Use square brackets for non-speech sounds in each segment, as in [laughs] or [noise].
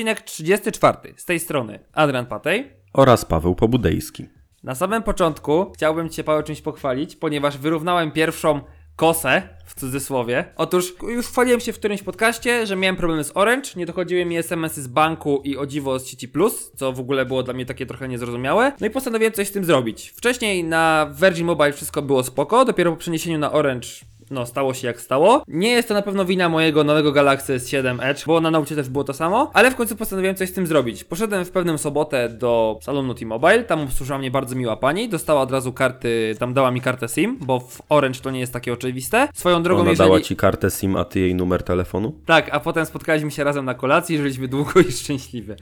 Odcinek 34. Z tej strony Adrian Patej. oraz Paweł Pobudejski. Na samym początku chciałbym Cię, Paweł, czymś pochwalić, ponieważ wyrównałem pierwszą kosę, w cudzysłowie. Otóż już chwaliłem się w którymś podcaście, że miałem problemy z Orange, nie dochodziły mi SMS-y z banku i o dziwo z sieci Plus, co w ogóle było dla mnie takie trochę niezrozumiałe. No i postanowiłem coś z tym zrobić. Wcześniej na Virgin Mobile wszystko było spoko, dopiero po przeniesieniu na Orange no, stało się jak stało. Nie jest to na pewno wina mojego nowego Galaxy S7 Edge, bo na nauce też było to samo, ale w końcu postanowiłem coś z tym zrobić. Poszedłem w pewną sobotę do salonu T-Mobile, tam obsłużyła mnie bardzo miła pani, dostała od razu karty, tam dała mi kartę SIM, bo w Orange to nie jest takie oczywiste. Swoją drogą, Ona jeżeli... dała ci kartę SIM, a ty jej numer telefonu? Tak, a potem spotkaliśmy się razem na kolacji, żyliśmy długo i szczęśliwie.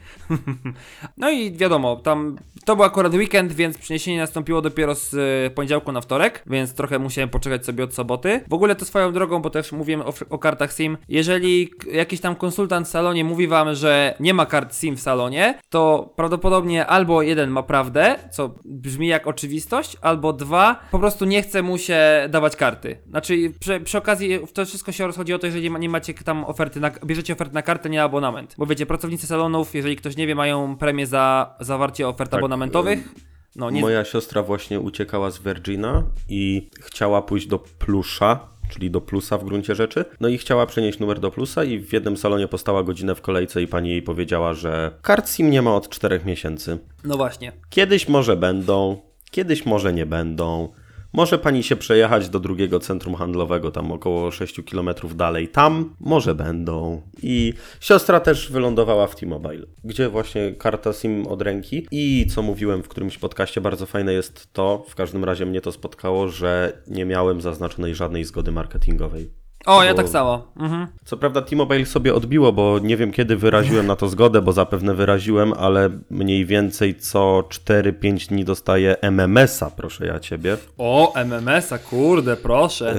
[laughs] no i wiadomo, tam to był akurat weekend, więc przeniesienie nastąpiło dopiero z y, poniedziałku na wtorek, więc trochę musiałem poczekać sobie od soboty. W ogóle to swoją drogą, bo też mówiłem o, o kartach SIM. Jeżeli jakiś tam konsultant w salonie mówi wam, że nie ma kart SIM w salonie, to prawdopodobnie albo jeden ma prawdę, co brzmi jak oczywistość, albo dwa, po prostu nie chce mu się dawać karty. Znaczy, przy, przy okazji to wszystko się rozchodzi o to, jeżeli nie macie tam oferty, na, bierzecie ofertę na kartę, nie abonament. Bo wiecie, pracownicy salonów, jeżeli ktoś nie wie, mają premię za zawarcie ofert Tak, abonamentowych. No, nie, Moja siostra właśnie uciekała z Virgina i chciała pójść do Plusza, czyli do Plusa w gruncie rzeczy. No i chciała przenieść numer do Plusa i w jednym salonie postała godzinę w kolejce i pani jej powiedziała, że kart SIM nie ma od 4 miesięcy. no właśnie. Kiedyś może będą, kiedyś może nie będą. Może pani się przejechać do drugiego centrum handlowego, tam około 6 km dalej. Tam może będą. I siostra też wylądowała w T-Mobile, gdzie właśnie karta SIM od ręki. I co mówiłem w którymś podcaście, bardzo fajne jest to, w każdym razie mnie to spotkało, że nie miałem zaznaczonej żadnej zgody marketingowej. O, ja tak samo. Mhm. Co prawda T-Mobile sobie odbiło, bo nie wiem kiedy wyraziłem na to zgodę, bo zapewne wyraziłem, ale mniej więcej co 4-5 dni dostaję MMS-a, proszę ja ciebie. O, MMS-a, kurde, proszę.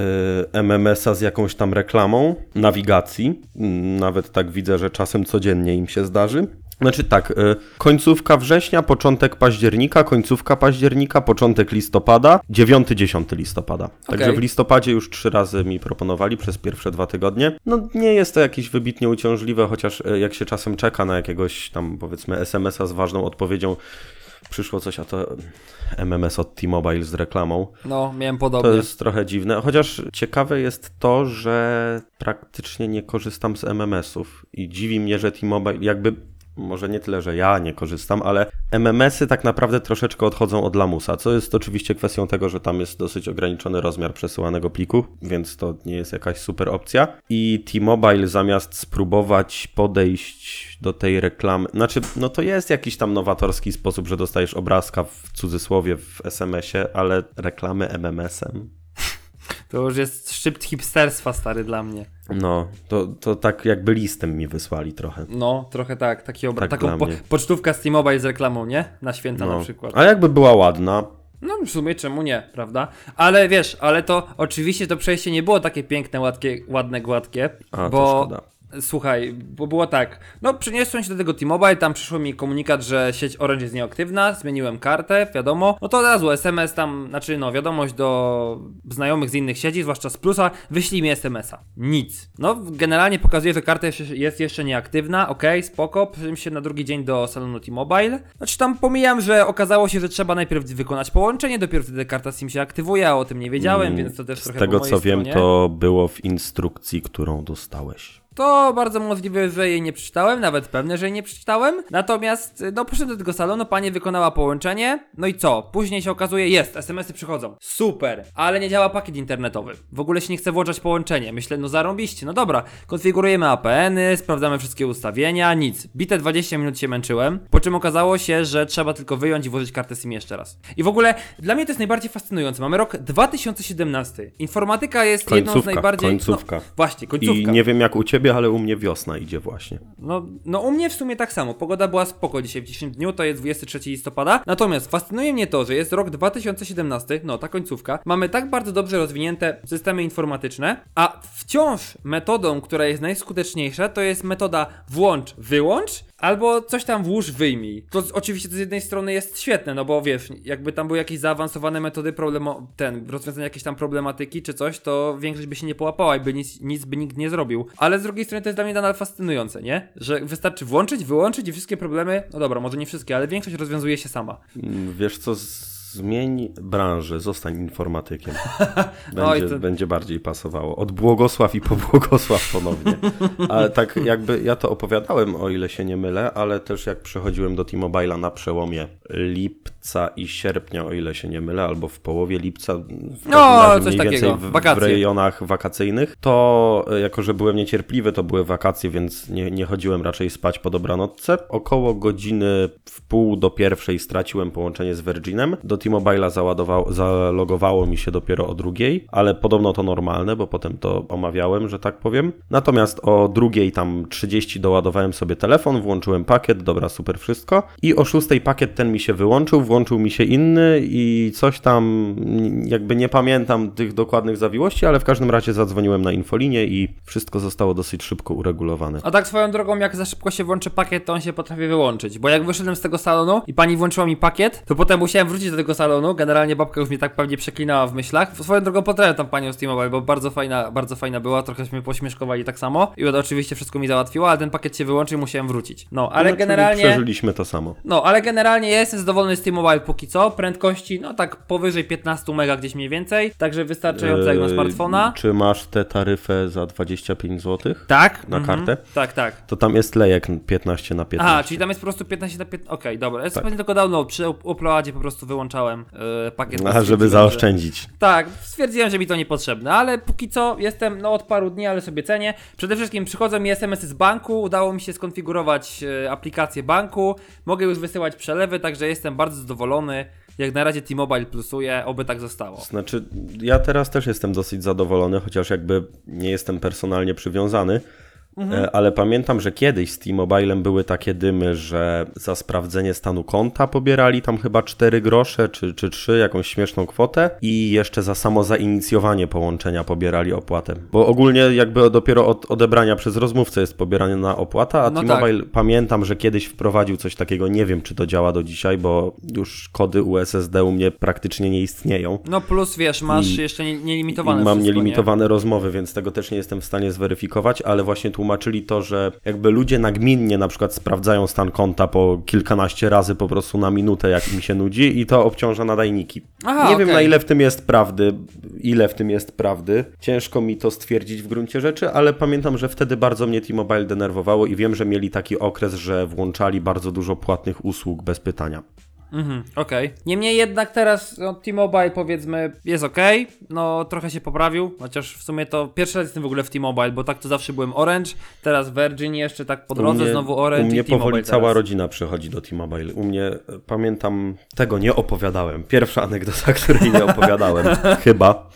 Yy, MMS-a z jakąś tam reklamą nawigacji. Mm, Nawet tak widzę, że czasem codziennie im się zdarzy. Znaczy tak, yy, końcówka września, początek października, końcówka października, początek listopada, 9-10 listopada. Także Okej. w listopadzie już trzy razy mi proponowali przez pierwsze dwa tygodnie. No nie jest to jakieś wybitnie uciążliwe, chociaż yy, jak się czasem czeka na jakiegoś tam powiedzmy SMS-a z ważną odpowiedzią, przyszło coś, a to MMS od T-Mobile z reklamą. No, miałem To podobnie. jest trochę dziwne, chociaż ciekawe jest to, że praktycznie nie korzystam z MMS-ów i dziwi mnie, że T-Mobile jakby może nie tyle, że ja nie korzystam, ale MMS-y tak naprawdę troszeczkę odchodzą od lamusa, co jest oczywiście kwestią tego, że tam jest dosyć ograniczony rozmiar przesyłanego pliku, więc to nie jest jakaś super opcja. I T-Mobile zamiast spróbować podejść do tej reklamy, znaczy, no to jest jakiś tam nowatorski sposób, że dostajesz obrazka w cudzysłowie w SMS-ie, ale reklamy MMS-em. To już jest szczyt hipsterstwa stary dla mnie. No, to, to tak jakby listem mi wysłali trochę. No, trochę tak, taki obraz. Tak taką po, pocztówka T-Mobile z reklamą, nie? Na święta No. na przykład. A jakby była ładna, No w sumie czemu nie, prawda? Ale wiesz, ale to oczywiście to przejście nie było takie piękne, ładkie, ładne, gładkie, A, bo szkoda. Słuchaj, bo było tak, no przyniosłem się do tego T-Mobile, tam przyszło mi komunikat, że sieć Orange jest nieaktywna, zmieniłem kartę, wiadomo, no to od razu SMS tam, znaczy no wiadomość do znajomych z innych sieci, zwłaszcza z Plusa, wyślij mi SMS-a. Nic. No generalnie pokazuje, że karta jest jeszcze nieaktywna, okej, spoko, przyjdę się na drugi dzień do salonu T-Mobile, znaczy tam pomijam, że okazało się, że trzeba najpierw wykonać połączenie, dopiero wtedy karta SIM się aktywuje, a o tym nie wiedziałem, więc to też Mm, z trochę tego co wiem, stronie. to było w instrukcji, którą dostałeś. To bardzo możliwe, że jej nie przeczytałem, nawet pewne, że jej nie przeczytałem. Natomiast, no, poszedłem do tego salonu, pani wykonała połączenie. No i co? Później się okazuje, jest, SMS-y przychodzą. Super, ale nie działa pakiet internetowy. W ogóle się nie chce włączać połączenie. Myślę, no zarąbiście, no dobra. Konfigurujemy APN-y, sprawdzamy wszystkie ustawienia, nic. Bite 20 minut się męczyłem, po czym okazało się, że trzeba tylko wyjąć i włożyć kartę SIM jeszcze raz. I w ogóle, dla mnie to jest najbardziej fascynujące. Mamy rok 2017. Informatyka jest jedną z Końcówka, najbardziej... końcówka. No, właśnie, końcówka. I nie wiem jak u ciebie, ale u mnie wiosna idzie właśnie. No, no u mnie w sumie tak samo. Pogoda była spoko dzisiaj w 10 dniu, to jest 23 listopada. Natomiast fascynuje mnie to, że jest rok 2017, no ta końcówka. Mamy tak bardzo dobrze rozwinięte systemy informatyczne, a wciąż metodą, która jest najskuteczniejsza, to jest metoda włącz, wyłącz, albo coś tam włóż, wyjmij. To oczywiście z jednej strony jest świetne, no bo wiesz, jakby tam były jakieś zaawansowane metody problemo- ten, rozwiązania jakiejś tam problematyki czy coś, to większość by się nie połapała i by nic, nic by nikt nie zrobił. Ale z drugiej strony to jest dla mnie nadal fascynujące, nie? Że wystarczy włączyć, wyłączyć i wszystkie problemy, no dobra, może nie wszystkie, ale większość rozwiązuje się sama. Mm, Wiesz co, z- zmień branżę, zostań informatykiem. [laughs] Będzie, to- będzie bardziej pasowało. Od błogosław i po błogosław ponownie. Ale tak jakby ja to opowiadałem, o ile się nie mylę, ale też jak przechodziłem do T-Mobile'a na przełomie lipca i sierpnia, o ile się nie mylę, albo w połowie lipca, w No, razie mniej więcej w, w rejonach wakacyjnych, to e, jako, że byłem niecierpliwy, to były wakacje, więc nie, nie chodziłem raczej spać po dobranocce. Około godziny w pół do pierwszej straciłem połączenie z Virginem. Do T-Mobile'a zalogowało mi się dopiero o drugiej, ale podobno to normalne, bo potem to omawiałem, że tak powiem. Natomiast o drugiej tam 30 doładowałem sobie telefon, włączyłem pakiet, dobra, super wszystko. I o szóstej pakiet ten mi się wyłączył, włączył mi się inny i coś tam, jakby nie pamiętam tych dokładnych zawiłości, ale w każdym razie zadzwoniłem na infolinię i wszystko zostało dosyć szybko uregulowane. A tak swoją drogą, jak za szybko się włączy pakiet, to on się potrafi wyłączyć. Bo jak wyszedłem z tego salonu i pani włączyła mi pakiet, to potem musiałem wrócić do tego salonu. Generalnie babka już mnie tak pewnie przeklinała w myślach. Swoją drogą pozdrawiam tam panią T-Mobile, bo bardzo fajna, bardzo fajna była, trochę mnie pośmieszkowali tak samo. I ona oczywiście wszystko mi załatwiła, ale ten pakiet się wyłączył i musiałem wrócić. No, ale No, generalnie... Przeżyliśmy to samo. No, ale generalnie ja jestem zadowolony z T-Mobile póki co. Prędkości, no tak powyżej 15 mega gdzieś mniej więcej. Także wystarczająco jak na Yy, smartfona. Czy masz tę taryfę za 25 zł? Tak. na mhm. kartę? Tak, tak. To tam jest lejek 15 na 15. Aha, czyli tam jest po prostu 15 na 15. Okej, dobra. Ja Tak. sobie tylko download. Przy up- uploadzie po prostu wyłączałem yy, pakiet. A, żeby że- zaoszczędzić. Tak, stwierdziłem, że mi to niepotrzebne, ale póki co jestem no od paru dni, ale sobie cenię. Przede wszystkim przychodzą mi SMS-y z banku, udało mi się skonfigurować e, aplikację banku, mogę już wysyłać przelewy, także jestem bardzo zadowolony. Jak na razie T-Mobile plusuje, oby tak zostało. Znaczy, ja teraz też jestem dosyć zadowolony, chociaż jakby nie jestem personalnie przywiązany. Mhm. E, Ale pamiętam, że kiedyś z T-Mobilem były takie dymy, że za sprawdzenie stanu konta pobierali tam chyba 4 grosze czy, czy 3, jakąś śmieszną kwotę i jeszcze za samo zainicjowanie połączenia pobierali opłatę. Bo ogólnie jakby dopiero od odebrania przez rozmówcę jest pobierana opłata, a No T-Mobile pamiętam, że kiedyś wprowadził coś takiego, nie wiem czy to działa do dzisiaj, bo już kody USSD u mnie praktycznie nie istnieją. No plus wiesz, masz I- jeszcze nie, nielimitowane mam wszystko, nielimitowane rozmowy, więc tego też nie jestem w stanie zweryfikować, ale właśnie tłumaczyli to, że jakby ludzie nagminnie na przykład sprawdzają stan konta po kilkanaście razy po prostu na minutę, jak im się nudzi i to obciąża nadajniki. Aha, nie wiem okej. na ile w tym jest prawdy, ile w tym jest prawdy. Ciężko mi to stwierdzić w gruncie rzeczy, ale pamiętam, że wtedy bardzo mnie T-Mobile denerwowało i wiem, że mieli taki okres, że włączali bardzo dużo płatnych usług bez pytania. Mhm, okej. Niemniej jednak teraz no, T-Mobile powiedzmy jest okej, no trochę się poprawił, chociaż w sumie to pierwszy raz jestem w ogóle w T-Mobile, bo tak to zawsze byłem Orange, teraz Virgin jeszcze tak po drodze znowu Orange U mnie i powoli cała teraz. rodzina przechodzi do T-Mobile. U mnie, e, pamiętam, tego nie opowiadałem. Pierwsza anegdota, [laughs] której nie opowiadałem. [laughs] Chyba.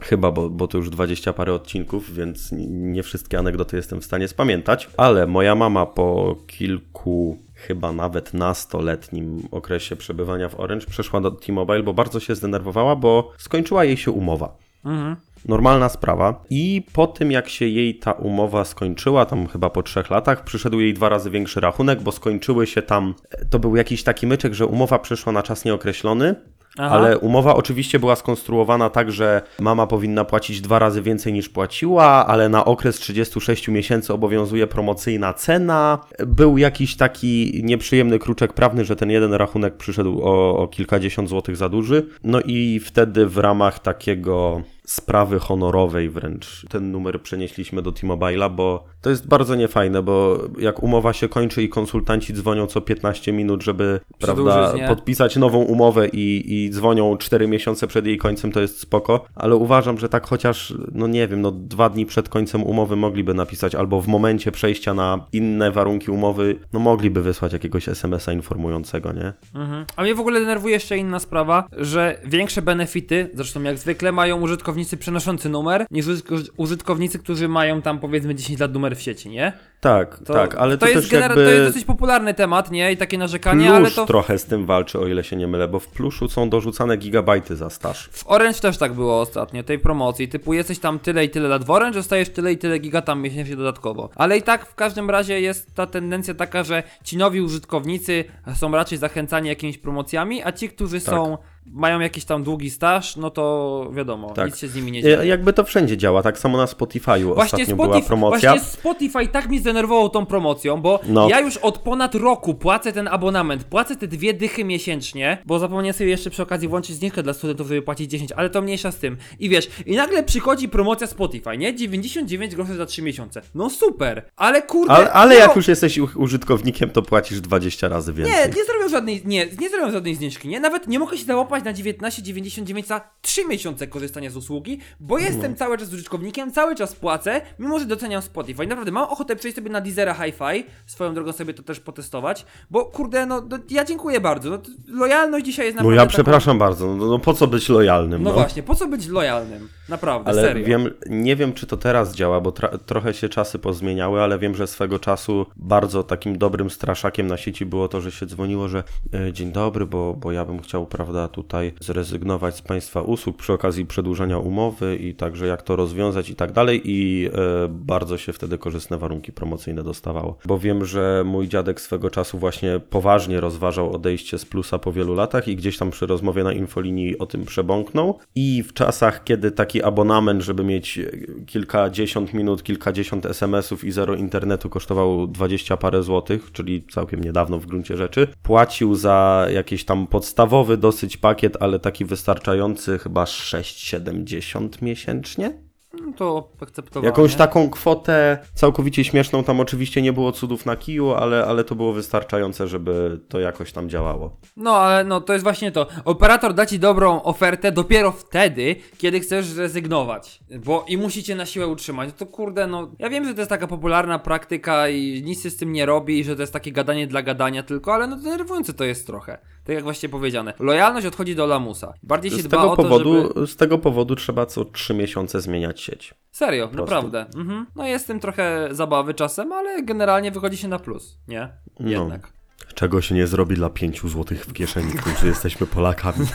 Chyba, bo, bo to już dwadzieścia parę odcinków, więc nie wszystkie anegdoty jestem w stanie spamiętać. Ale moja mama po kilku, chyba nawet nastoletnim okresie przebywania w Orange przeszła do T-Mobile, bo bardzo się zdenerwowała, bo skończyła jej się umowa. Mhm. Normalna sprawa. I po tym, jak się jej ta umowa skończyła, tam chyba po trzech latach, przyszedł jej dwa razy większy rachunek, bo skończyły się tam. To był jakiś taki myczek, że umowa przeszła na czas nieokreślony. Ale umowa oczywiście była skonstruowana tak, że mama powinna płacić dwa razy więcej niż płaciła, ale na okres 36 miesięcy obowiązuje promocyjna cena. Był jakiś taki nieprzyjemny kruczek prawny, że ten jeden rachunek przyszedł o, o kilkadziesiąt złotych za duży. No i wtedy w ramach takiego sprawy honorowej wręcz ten numer przenieśliśmy do T-Mobile'a, bo to jest bardzo niefajne, bo jak umowa się kończy i konsultanci dzwonią co 15 minut, żeby prawda, podpisać nową umowę i, i dzwonią 4 miesiące przed jej końcem, to jest spoko, ale uważam, że tak chociaż, no nie wiem, no dwa dni przed końcem umowy mogliby napisać, albo w momencie przejścia na inne warunki umowy, no mogliby wysłać jakiegoś SMS-a informującego, nie? Mhm. A mnie w ogóle denerwuje jeszcze inna sprawa, że większe benefity, zresztą jak zwykle, mają użytkownicy przenoszący numer, niż użytko- użytkownicy, którzy mają tam powiedzmy 10 lat numer w sieci, nie? Tak, To, tak, ale to, to, jest genera- to jest dosyć popularny temat, nie? I takie narzekanie, Plusz ale to trochę z tym walczy, o ile się nie mylę, bo w pluszu są dorzucane gigabajty za staż. w Orange też tak było ostatnio, tej promocji, typu jesteś tam tyle i tyle lat w Orange, dostajesz tyle i tyle giga tam miesięcznie dodatkowo. Ale i tak w każdym razie jest ta tendencja taka, że ci nowi użytkownicy są raczej zachęcani jakimiś promocjami, a ci, którzy Tak. są mają jakiś tam długi staż, no to wiadomo, Tak. nic się z nimi nie dzieje. Ja- Jakby to wszędzie działa, tak samo na Spotify'u Właśnie ostatnio była Spotify, promocja. właśnie Spotify tak mi zdenerwował tą promocją, bo No. ja już od ponad roku płacę ten abonament, płacę te dwie dychy miesięcznie, bo zapomniałem sobie jeszcze przy okazji włączyć zniżkę dla studentów, żeby płacić 10, ale to mniejsza z tym. I wiesz, i nagle przychodzi promocja Spotify, nie? 99 groszy za 3 miesiące. No super, ale kurde... Ale, ale no, jak już jesteś użytkownikiem, to płacisz 20 razy więcej. Nie, nie zrobią żadnej, nie, nie zrobią żadnej zniżki, nie? Nawet nie mogę się załapać na 19,99 za 3 miesiące korzystania z usługi, bo No. jestem cały czas użytkownikiem, cały czas płacę, mimo że doceniam Spotify. Naprawdę mam ochotę przejść sobie na Deezera Hi-Fi, swoją drogą sobie to też potestować, bo kurde, no, no ja dziękuję bardzo. No, lojalność dzisiaj jest No naprawdę ja taką- przepraszam bardzo, no, no po co być lojalnym? No No, właśnie, po co być lojalnym? Naprawdę, Ale serio. wiem, nie wiem, czy to teraz działa, bo trochę się czasy pozmieniały, ale wiem, że swego czasu bardzo takim dobrym straszakiem na sieci było to, że się dzwoniło, że e, dzień dobry, bo, bo ja bym chciał, prawda, tutaj zrezygnować z Państwa usług przy okazji przedłużenia umowy i także jak to rozwiązać i tak dalej i e, bardzo się wtedy korzystne warunki promocyjne dostawało. Bo wiem, że mój dziadek swego czasu właśnie poważnie rozważał odejście z plusa po wielu latach i gdzieś tam przy rozmowie na infolinii o tym przebąknął i w czasach, kiedy taki abonament, żeby mieć kilkadziesiąt minut, kilkadziesiąt SMS-ów i zero internetu kosztował 20 parę złotych, czyli całkiem niedawno w gruncie rzeczy, płacił za jakiś tam podstawowy dosyć pakiet, ale taki wystarczający chyba 6,70 miesięcznie. No to akceptowalnie. Jakąś taką kwotę całkowicie śmieszną, tam oczywiście nie było cudów na kiju, ale, ale to było wystarczające, żeby to jakoś tam działało. No, ale no to jest właśnie to. Operator da ci dobrą ofertę dopiero wtedy, kiedy chcesz zrezygnować. Bo i musicie na siłę utrzymać. No to kurde, no. Ja wiem, że to jest taka popularna praktyka i nic się z tym nie robi, i że to jest takie gadanie dla gadania tylko, ale no denerwujące to jest trochę. Tak jak właśnie powiedziane. Lojalność odchodzi do lamusa. Bardziej się Z dba tego, o to, powodu, żeby... z tego powodu trzeba co 3 miesiące zmieniać sieć. Serio, prostu. naprawdę. Mhm. No jest tym trochę zabawy czasem, ale generalnie wychodzi się na plus, nie? No. Jednak. Czego się nie zrobi dla 5 złotych w kieszeni, którzy [laughs] jesteśmy Polakami.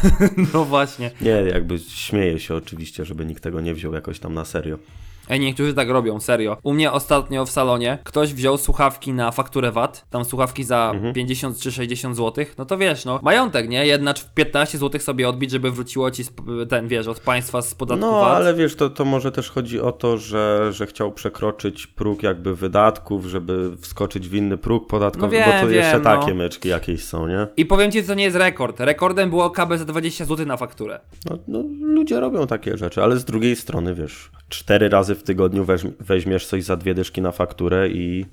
No właśnie. Nie, jakby śmieję się oczywiście, żeby nikt tego nie wziął jakoś tam na serio. Ej, niektórzy tak robią, serio. U mnie ostatnio w salonie ktoś wziął słuchawki na fakturę VAT, tam słuchawki za Mhm. 50 czy 60 zł, no to wiesz, no, majątek, nie? Jedna czy 15 zł sobie odbić, żeby wróciło ci ten, wiesz, od państwa z podatku No, VAT. ale wiesz, to, to może też chodzi o to, że, że chciał przekroczyć próg jakby wydatków, żeby wskoczyć w inny próg podatkowy, No wiem, bo to jeszcze wiem, no. takie myczki jakieś są, nie? I powiem ci, to nie jest rekord. Rekordem było KB za 20 zł na fakturę. No, no, ludzie robią takie rzeczy, ale z drugiej strony, wiesz, cztery razy w tygodniu weź, weźmiesz coś za dwie dyszki na fakturę i...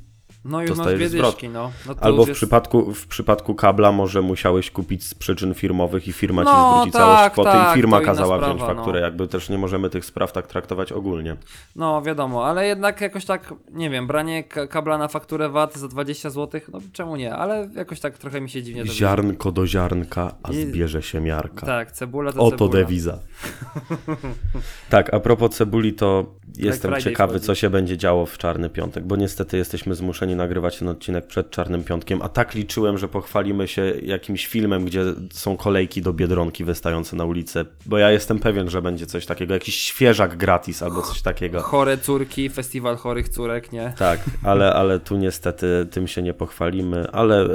No już masz Dostajesz dwie zwrot. dyszki, no. no Albo w jest- przypadku, w przypadku kabla może musiałeś kupić z przyczyn firmowych i firma ci No, zwróci tak, całość kwoty tak, i firma kazała sprawa, wziąć fakturę. no. Jakby też nie możemy tych spraw tak traktować ogólnie. No wiadomo, ale jednak jakoś tak, nie wiem, branie ka- kabla na fakturę VAT za 20 zł, no czemu nie, ale jakoś tak trochę mi się dziwnie to Ziarnko do ziarnka, a I- zbierze się miarka. Tak, cebula to Oto cebula. dewiza. tak, a propos cebuli, to jestem ciekawy, wchodzi. co się będzie działo w Czarny Piątek, bo niestety jesteśmy zmuszeni nagrywać ten odcinek przed Czarnym Piątkiem, a tak liczyłem, że pochwalimy się jakimś filmem, gdzie są kolejki do Biedronki wystające na ulicę, bo ja jestem pewien, że będzie coś takiego, jakiś świeżak gratis albo coś takiego. Chore córki, festiwal chorych córek, nie? Tak, ale, ale tu niestety tym się nie pochwalimy, ale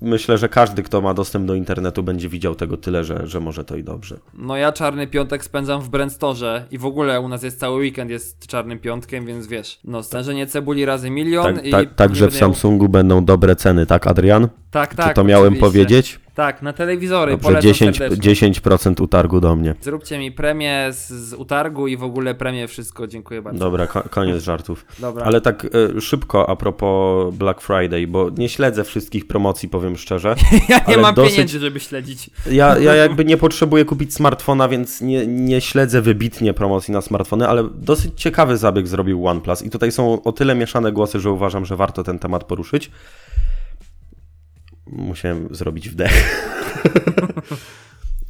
myślę, że każdy, kto ma dostęp do internetu, będzie widział tego tyle, że, że może to i dobrze. No ja czarny piątek spędzam w Brandstore i w ogóle u nas jest cały weekend jest czarnym piątkiem, więc wiesz, no stężenie cebuli razy milion Tak, i... tak, także nie w Samsungu będą dobre ceny, tak Adrian? Tak, tak, Czy to miałem oczywiście. powiedzieć? Tak, na telewizory, Dobrze, polecam 10%, serdecznie. 10% utargu do mnie. Zróbcie mi premię z, z utargu i w ogóle premię wszystko, dziękuję bardzo. Dobra, ko- koniec żartów. Dobra. Ale tak e, szybko a propos Black Friday, bo nie śledzę wszystkich promocji, powiem szczerze. [laughs] ja nie mam dosyć- pieniędzy, żeby śledzić. Ja, ja [laughs] jakby nie potrzebuję kupić smartfona, więc nie, nie śledzę wybitnie promocji na smartfony, ale dosyć ciekawy zabieg zrobił OnePlus i tutaj są o tyle mieszane głosy, że uważam, że warto ten temat poruszyć. Musiałem zrobić wdech. [laughs]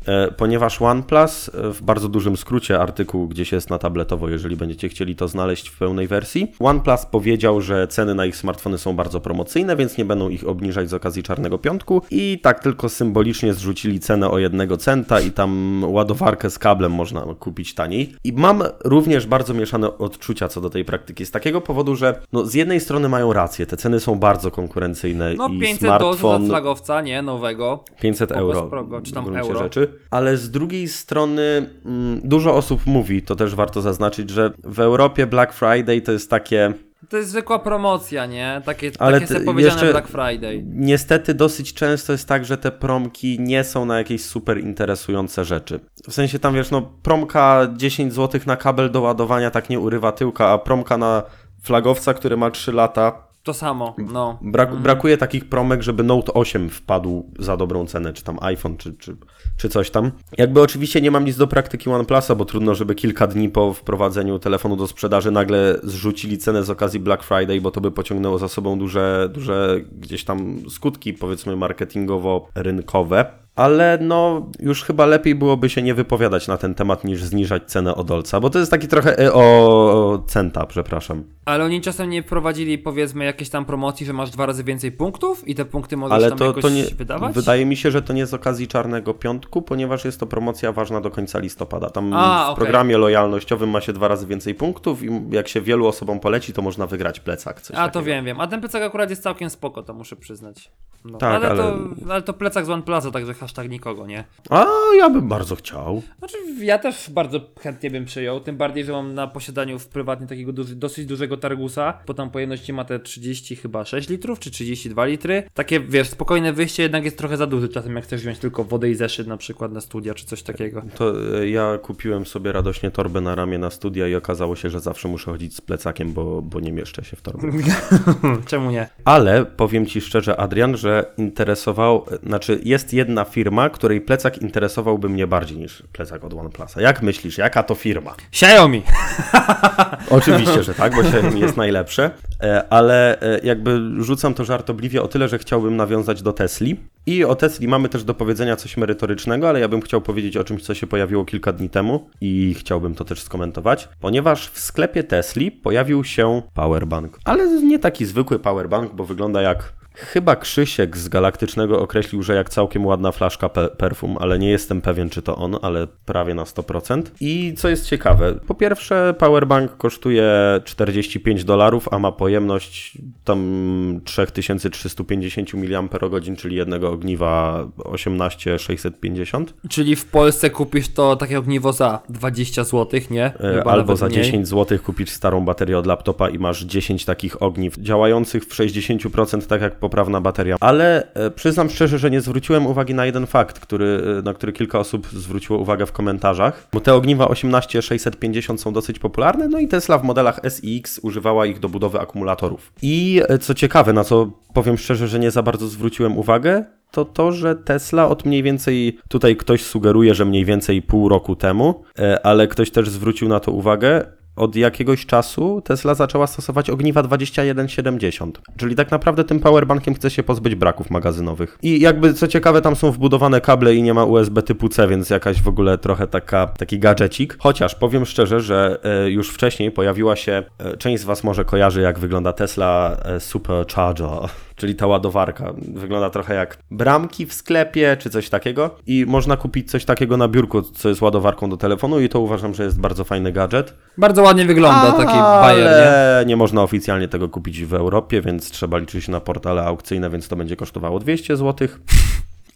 e, ponieważ OnePlus e, w bardzo dużym skrócie artykuł gdzieś jest na tabletowo, jeżeli będziecie chcieli to znaleźć w pełnej wersji. OnePlus powiedział, że ceny na ich smartfony są bardzo promocyjne, więc nie będą ich obniżać z okazji Czarnego Piątku i tak tylko symbolicznie zrzucili cenę o jednego centa i tam ładowarkę z kablem można kupić taniej. I mam również bardzo mieszane odczucia co do tej praktyki z takiego powodu, że no, z jednej strony mają rację, te ceny są bardzo konkurencyjne No i 500 smartfon... dolarów za flagowca, nie, nowego. 500 Spoko, euro. czy tam euro. Rzeczy. Ale z drugiej strony mm, dużo osób mówi, to też warto zaznaczyć, że w Europie Black Friday to jest takie To jest zwykła promocja, nie? Takie, Ale takie sobie powiedziane Black Friday. Niestety dosyć często jest tak, że te promki nie są na jakieś super interesujące rzeczy. W sensie tam wiesz, no promka 10 zł na kabel do ładowania tak nie urywa tyłka, a promka na flagowca, który ma 3 lata. To samo, no. Brak, Brakuje takich promek, żeby Note 8 wpadł za dobrą cenę, czy tam iPhone, czy, czy, czy coś tam. Jakby oczywiście nie mam nic do praktyki OnePlusa, bo trudno, żeby kilka dni po wprowadzeniu telefonu do sprzedaży nagle zrzucili cenę z okazji Black Friday, bo to by pociągnęło za sobą duże, duże gdzieś tam skutki, powiedzmy, marketingowo-rynkowe. Ale no, już chyba lepiej byłoby się nie wypowiadać na ten temat, niż zniżać cenę o dolca, bo to jest taki trochę e, o centa, przepraszam. Ale oni czasem nie wprowadzili, powiedzmy, jakieś tam promocji, że masz dwa razy więcej punktów i te punkty możesz Ale tam to, jakoś to nie. wydawać? Wydaje mi się, że to nie z okazji Czarnego Piątku, ponieważ jest to promocja ważna do końca listopada. Tam A, w okej. programie lojalnościowym ma się dwa razy więcej punktów i jak się wielu osobom poleci, to można wygrać plecak. Coś A to takiego. wiem, wiem. A ten plecak akurat jest całkiem spoko, to muszę przyznać. No. Tak, ale, ale- To, ale to plecak z OnePlusa, także hashtag nikogo, nie? A ja bym bardzo chciał. Znaczy, ja też bardzo chętnie bym przyjął, tym bardziej, że mam na posiadaniu w prywatnie takiego duży, dosyć dużego Targusa, bo tam pojemności ma te 30 chyba 6 litrów, czy 32 litry. Takie, wiesz, spokojne wyjście jednak jest trochę za duży czasem, jak chcesz wziąć tylko wodę i zeszyt na przykład na studia, czy coś takiego. To e, ja kupiłem sobie radośnie torbę na ramię na studia i okazało się, że zawsze muszę chodzić z plecakiem, bo, bo nie mieszczę się w torbie. [laughs] Czemu nie? Ale powiem Ci szczerze, Adrian, że interesował, znaczy jest jedna firma, której plecak interesowałby mnie bardziej niż plecak od OnePlusa. Jak myślisz, jaka to firma? Xiaomi! [laughs] Oczywiście, że tak, bo Xiaomi jest najlepsze, e, ale e, jakby rzucam to żartobliwie o tyle, że chciałbym nawiązać do Tesli. I o Tesli mamy też do powiedzenia coś merytorycznego, ale ja bym chciał powiedzieć o czymś, co się pojawiło kilka dni temu i chciałbym to też skomentować, ponieważ w sklepie Tesli pojawił się powerbank, ale nie taki zwykły powerbank, bo wygląda jak Chyba Krzysiek z Galaktycznego określił, że jak całkiem ładna flaszka pe perfum, ale nie jestem pewien, czy to on, ale prawie na 100%. I co jest ciekawe, po pierwsze, powerbank kosztuje 45 dolarów, a ma pojemność tam 3350 mAh, czyli jednego ogniwa 18650. Czyli w Polsce kupisz to takie ogniwo za 20 zł, nie? E, Chyba Albo za mniej. 10 zł kupisz starą baterię od laptopa i masz 10 takich ogniw działających w 60% tak jak poprawna bateria. Ale e, przyznam szczerze, że nie zwróciłem uwagi na jeden fakt, który, e, na który kilka osób zwróciło uwagę w komentarzach. Bo te ogniwa 18650 są dosyć popularne, no i Tesla w modelach SX używała ich do budowy akumulatorów. I e, co ciekawe, na co powiem szczerze, że nie za bardzo zwróciłem uwagę, to to, że Tesla od mniej więcej, tutaj ktoś sugeruje, że mniej więcej pół roku temu, ale ktoś też zwrócił na to uwagę, od jakiegoś czasu Tesla zaczęła stosować ogniwa 2170, czyli tak naprawdę tym powerbankiem chce się pozbyć braków magazynowych. I jakby co ciekawe, tam są wbudowane kable i nie ma USB typu C, więc jakaś w ogóle trochę taka, taki gadżecik. Chociaż powiem szczerze, że e, już wcześniej pojawiła się, e, część z Was może kojarzy jak wygląda Tesla e, Supercharger, czyli ta ładowarka. Wygląda trochę jak bramki w sklepie czy coś takiego i można kupić coś takiego na biurku, co jest ładowarką do telefonu i to uważam, że jest bardzo fajny gadżet. Bardzo ładnie wygląda taki bajer, nie? Nie można oficjalnie tego kupić w Europie, więc trzeba liczyć się na portale aukcyjne, więc to będzie kosztowało 200 zł.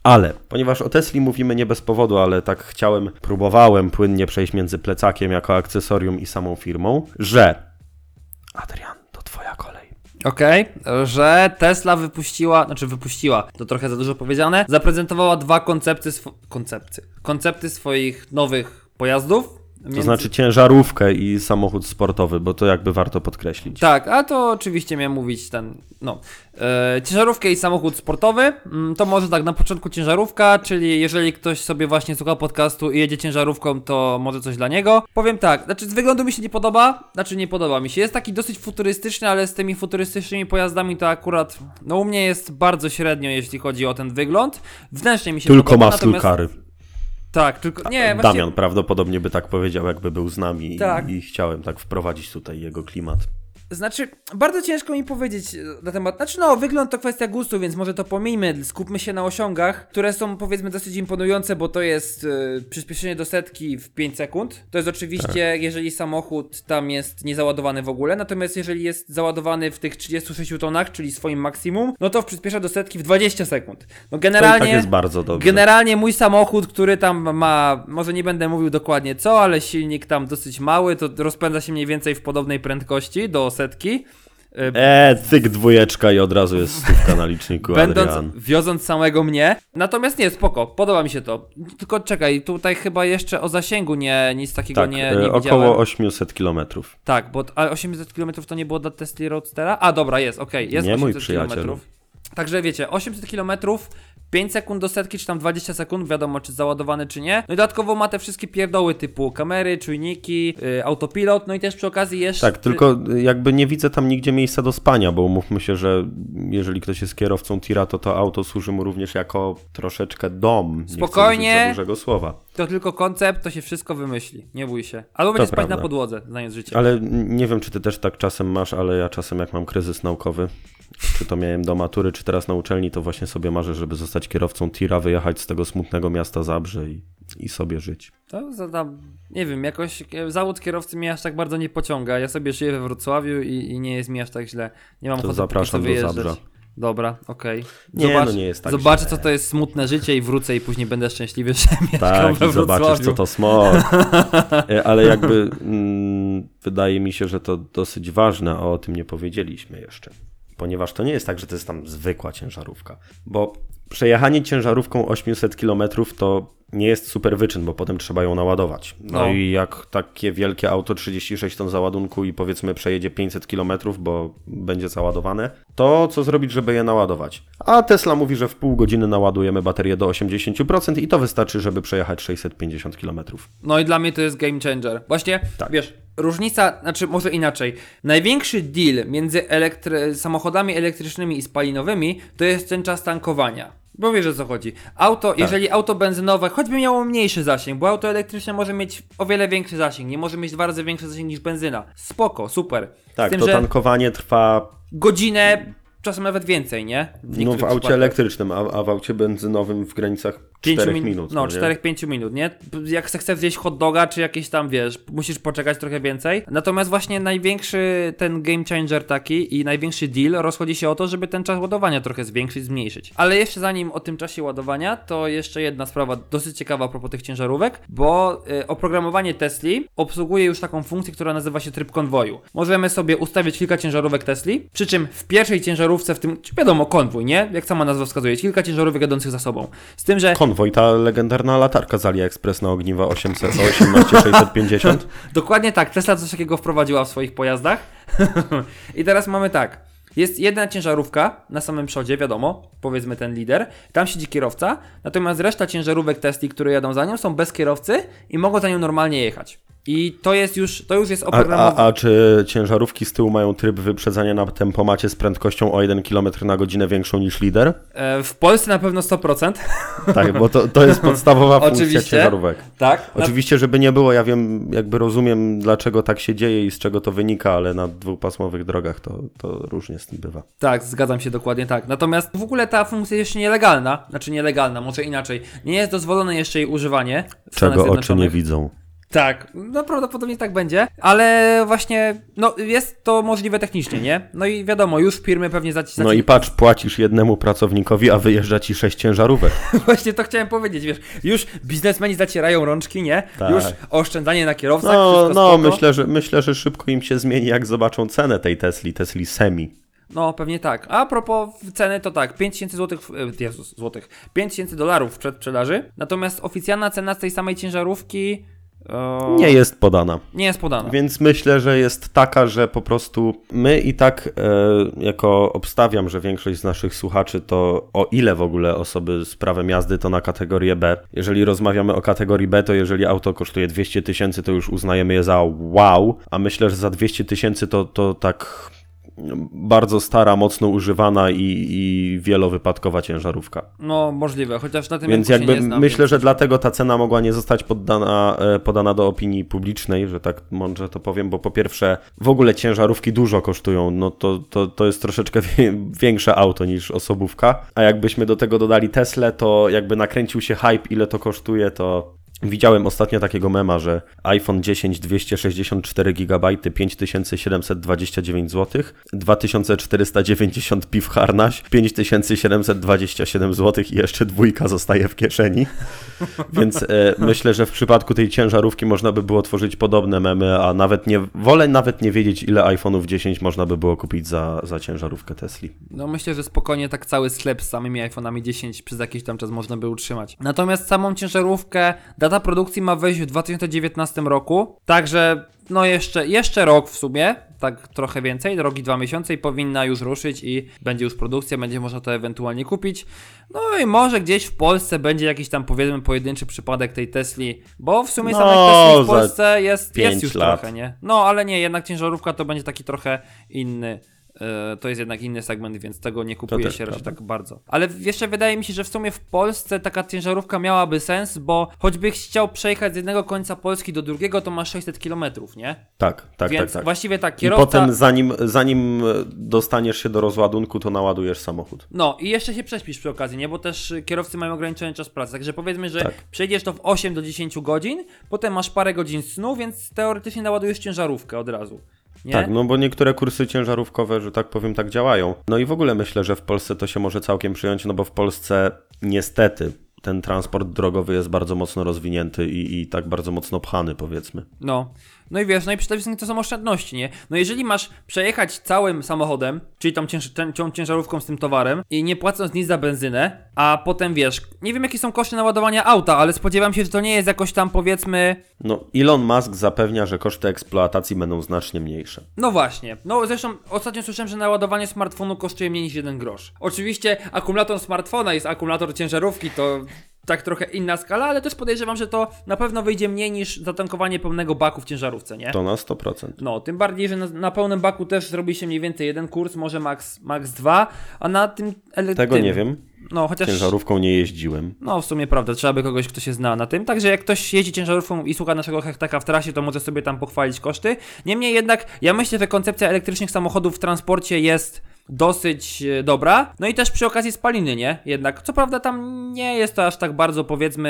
Ale, ponieważ o Tesli mówimy nie bez powodu, ale tak chciałem, próbowałem płynnie przejść między plecakiem jako akcesorium i samą firmą, że Adrian, Okej, że Tesla wypuściła, znaczy wypuściła, to trochę za dużo powiedziane, zaprezentowała dwa koncepty, koncepty, koncepty swoich nowych pojazdów. To znaczy ciężarówkę i samochód sportowy, bo to jakby warto podkreślić. Tak, a to oczywiście miałem mówić ten, no, e, ciężarówkę i samochód sportowy, mm, to może tak, na początku ciężarówka, czyli jeżeli ktoś sobie właśnie słucha podcastu i jedzie ciężarówką, to może coś dla niego. Powiem tak, znaczy z wyglądu mi się nie podoba, znaczy nie podoba mi się, jest taki dosyć futurystyczny, ale z tymi futurystycznymi pojazdami to akurat, no u mnie jest bardzo średnio, jeśli chodzi o ten wygląd. Wnętrznie mi się Tylko podoba, masło natomiast- kary. Tak, tylko nie, właśnie... Damian prawdopodobnie by tak powiedział, jakby był z nami Tak. i, i chciałem tak wprowadzić tutaj jego klimat. Znaczy, bardzo ciężko mi powiedzieć e, na temat. Znaczy, no, wygląd to kwestia gustu, więc może to pomijmy. Skupmy się na osiągach, które są powiedzmy dosyć imponujące, bo to jest e, przyspieszenie do setki w 5 sekund. To jest oczywiście, jeżeli samochód tam jest niezaładowany w ogóle. Natomiast jeżeli jest załadowany w tych 36 tonach, czyli swoim maksimum, no to przyspiesza do setki w 20 sekund. No, To generalnie. i tak jest bardzo dobrze. Generalnie mój samochód, który tam ma, może nie będę mówił dokładnie co, ale silnik tam dosyć mały, to rozpędza się mniej więcej w podobnej prędkości do setki. E, Eee, cyk dwójeczka i od razu jest stówka na liczniku, Będąc, Adrian. wioząc samego mnie. Natomiast nie, spoko, podoba mi się to. Tylko czekaj, tutaj chyba jeszcze o zasięgu nie, nic takiego Tak, nie, e, nie około widziałem. 800 kilometrów. Tak, bo ale 800 km to nie było dla Tesla Roadstera? A dobra, jest, okej, jest Nie, mój 800 przyjaciel. km. Także wiecie, 800 km, 5 sekund do setki, czy tam 20 sekund, wiadomo czy załadowany, czy nie. No i dodatkowo ma te wszystkie pierdoły typu kamery, czujniki, yy, autopilot, no i też przy okazji jeszcze... Tak, tylko jakby nie widzę tam nigdzie miejsca do spania, bo umówmy się, że jeżeli ktoś jest kierowcą tira, to to auto służy mu również jako troszeczkę dom. Nie Spokojnie. Chcę użyć za dużego słowa. To tylko koncept, to się wszystko wymyśli, nie bój się. Albo będzie spać prawda. na podłodze, znając życie. Ale nie wiem, czy ty też tak czasem masz, ale ja czasem jak mam kryzys naukowy, czy to miałem do matury, czy teraz na uczelni, to właśnie sobie marzę, żeby zostać kierowcą tira, wyjechać z tego smutnego miasta Zabrze i, i sobie żyć. To zadam, nie wiem, jakoś e, zawód kierowcy mnie aż tak bardzo nie pociąga. Ja sobie żyję we Wrocławiu i, i nie jest mi aż tak źle. Nie mam To zapraszam do wyjeżdżać. Zabrza. Dobra, okej. Nie, no nie jest tak Zobaczę, źle. co to jest smutne życie i wrócę i później będę szczęśliwy, [laughs] że mieszkam Tak, we i zobaczysz, Wrocławiu. co to smog. E, Ale jakby mm, wydaje mi się, że to dosyć ważne, a o tym nie powiedzieliśmy jeszcze. Ponieważ to nie jest tak, że to jest tam zwykła ciężarówka. Bo przejechanie ciężarówką 800 km to nie jest super wyczyn, bo potem trzeba ją naładować. No, No. i jak takie wielkie auto 36 ton załadunku i powiedzmy przejedzie 500 km, bo będzie załadowane, to co zrobić, żeby je naładować? A Tesla mówi, że w pół godziny naładujemy baterię do 80% i to wystarczy, żeby przejechać 650 km. No i dla mnie to jest game changer. Właśnie, Tak. wiesz, różnica, znaczy może inaczej. Największy deal między elektry- samochodami elektrycznymi i spalinowymi to jest ten czas tankowania. Bo wiesz o co chodzi. Auto, Tak. jeżeli auto benzynowe, choćby miało mniejszy zasięg, bo auto elektryczne może mieć o wiele większy zasięg, nie może mieć dwa razy większy zasięg niż benzyna. Spoko, super. Tak, tym, to tankowanie trwa godzinę, czasem nawet więcej, nie? W no, w aucie przypadkach. elektrycznym, a, a w aucie benzynowym w granicach Pięciu 4 min- minut. No, nie? 4-5 minut, nie? Jak se chcesz zjeść hot doga, czy jakieś tam, wiesz, musisz poczekać trochę więcej. Natomiast właśnie największy ten game changer taki i największy deal rozchodzi się o to, żeby ten czas ładowania trochę zwiększyć, zmniejszyć. Ale jeszcze zanim o tym czasie ładowania, to jeszcze jedna sprawa dosyć ciekawa a propos tych ciężarówek, bo y, oprogramowanie Tesli obsługuje już taką funkcję, która nazywa się tryb konwoju. Możemy sobie ustawić kilka ciężarówek Tesli, przy czym w pierwszej ciężarówce, w tym, wiadomo, konwój, nie? Jak sama nazwa wskazuje, kilka ciężarówek jadących za sobą. Z tym, że Konwoj, ta legendarna latarka z AliExpress na ogniwa 800, 18650. Dokładnie tak, Tesla coś takiego wprowadziła w swoich pojazdach. [laughs] I teraz mamy tak. Jest jedna ciężarówka na samym przodzie, wiadomo, powiedzmy ten lider. Tam siedzi kierowca, natomiast reszta ciężarówek Tesli, które jadą za nią, są bez kierowcy i mogą za nią normalnie jechać. I to jest już, to już jest A, oprogramowane. a, a czy ciężarówki z tyłu mają tryb wyprzedzania na tempomacie z prędkością o 1 km na godzinę większą niż lider? E, W Polsce na pewno 100%. Tak, bo to, to jest [laughs] podstawowa funkcja Oczywiście. ciężarówek. tak. Oczywiście, żeby nie było, ja wiem, jakby rozumiem, dlaczego tak się dzieje i z czego to wynika, ale na dwupasmowych drogach to, to różnie z tym bywa. Tak, zgadzam się dokładnie tak. Natomiast w ogóle ta funkcja jest jeszcze nielegalna. Znaczy nielegalna, może inaczej. Nie jest dozwolone jeszcze jej używanie. w Czego oczy nie widzą. Tak, no prawdopodobnie tak będzie, ale właśnie, no jest to możliwe technicznie, nie? No i wiadomo, już firmy pewnie zaci... No i patrz, płacisz jednemu pracownikowi, a wyjeżdża ci sześć ciężarówek. [laughs] Właśnie to chciałem powiedzieć, wiesz, już biznesmeni zacierają rączki, nie? Tak. Już oszczędzanie na kierowcach, No, wszystko no myślę, że, myślę, że szybko im się zmieni, jak zobaczą cenę tej Tesli, Tesli Semi. No, pewnie tak. A propos ceny, to tak, 5000 złotych, e, Jezus, złotych, 5000 dolarów w przedsprzedaży, natomiast oficjalna cena z tej samej ciężarówki Nie jest podana. nie jest podana. Więc myślę, że jest taka, że po prostu my i tak, e, jako obstawiam, że większość z naszych słuchaczy to o ile w ogóle osoby z prawem jazdy to na kategorię B. Jeżeli rozmawiamy o kategorii B, to jeżeli auto kosztuje 200 tysięcy, to już uznajemy je za wow, a myślę, że za 200 tysięcy to, to tak bardzo stara, mocno używana i, i wielowypadkowa ciężarówka. No, możliwe, chociaż na tym Więc jakby znam, myślę, więc... że dlatego ta cena mogła nie zostać poddana, e, podana do opinii publicznej, że tak mądrze to powiem, bo po pierwsze w ogóle ciężarówki dużo kosztują, no to, to, to jest troszeczkę większe auto niż osobówka, a jakbyśmy do tego dodali Tesla, to jakby nakręcił się hype, ile to kosztuje, to Widziałem ostatnio takiego mema, że iPhone 10 264 GB 5729 zł, 2490 piw harnaś, 5727 zł i jeszcze dwójka zostaje w kieszeni. [laughs] Więc e, myślę, że w przypadku tej ciężarówki można by było tworzyć podobne memy, a nawet nie wolę nawet nie wiedzieć ile iPhone'ów 10 można by było kupić za, za ciężarówkę Tesli. No myślę, że spokojnie tak cały sklep z samymi iPhone'ami 10 przez jakiś tam czas można by utrzymać. Natomiast samą ciężarówkę, data produkcji ma wejść w 2019 roku, także no jeszcze, jeszcze rok w sumie, tak trochę więcej, rok i dwa miesiące i powinna już ruszyć i będzie już produkcja, będzie można to ewentualnie kupić. No i może gdzieś w Polsce będzie jakiś tam powiedzmy pojedynczy przypadek tej Tesli, bo w sumie No, samej Tesli w Polsce jest, jest już lat. trochę, nie? No ale nie, jednak ciężarówka to będzie taki trochę inny. E, To jest jednak inny segment, więc tego nie kupuje też się raczej tak bardzo. Ale jeszcze wydaje mi się, że w sumie w Polsce taka ciężarówka miałaby sens, bo choćbyś chciał przejechać z jednego końca Polski do drugiego, to masz 600 km, nie? Tak, tak, Więc tak, tak. właściwie tak, I kierowca... potem zanim, zanim dostaniesz się do rozładunku, to naładujesz samochód. No i jeszcze się prześpisz przy okazji, nie? Bo też kierowcy mają ograniczony czas pracy. Także powiedzmy, że Tak. przejdziesz to w 8 do 10 godzin, potem masz parę godzin snu, więc teoretycznie naładujesz ciężarówkę od razu. Nie? Tak, no bo niektóre kursy ciężarówkowe, że tak powiem, tak działają. No i w ogóle myślę, że w Polsce to się może całkiem przyjąć, no bo w Polsce niestety ten transport drogowy jest bardzo mocno rozwinięty i, i tak bardzo mocno pchany, powiedzmy. No. No i wiesz, no i przede wszystkim to są oszczędności, nie? No jeżeli masz przejechać całym samochodem, czyli tą, cięż ten, tą ciężarówką z tym towarem i nie płacąc nic za benzynę, a potem wiesz, nie wiem jakie są koszty naładowania auta, ale spodziewam się, że to nie jest jakoś tam powiedzmy, No, Elon Musk zapewnia, że koszty eksploatacji będą znacznie mniejsze. no właśnie. No zresztą ostatnio słyszałem, że naładowanie smartfonu kosztuje mniej niż jeden grosz. Oczywiście akumulator smartfona jest akumulator ciężarówki, to tak trochę inna skala, ale też podejrzewam, że to na pewno wyjdzie mniej niż zatankowanie pełnego baku w ciężarówce, nie? To na 100%. No, tym bardziej, że na, na pełnym baku też zrobi się mniej więcej jeden kurs, może max, max dwa, a na tym... Tego tym, nie wiem. No, chociaż... Ciężarówką nie jeździłem. No, w sumie prawda, trzeba by kogoś, kto się zna na tym. Także jak ktoś jeździ ciężarówką i słucha naszego hektaka w trasie, to może sobie tam pochwalić koszty. Niemniej jednak, ja myślę, że koncepcja elektrycznych samochodów w transporcie jest dosyć e, dobra. No i też przy okazji spaliny, nie? Jednak, co prawda tam nie jest to aż tak bardzo, powiedzmy,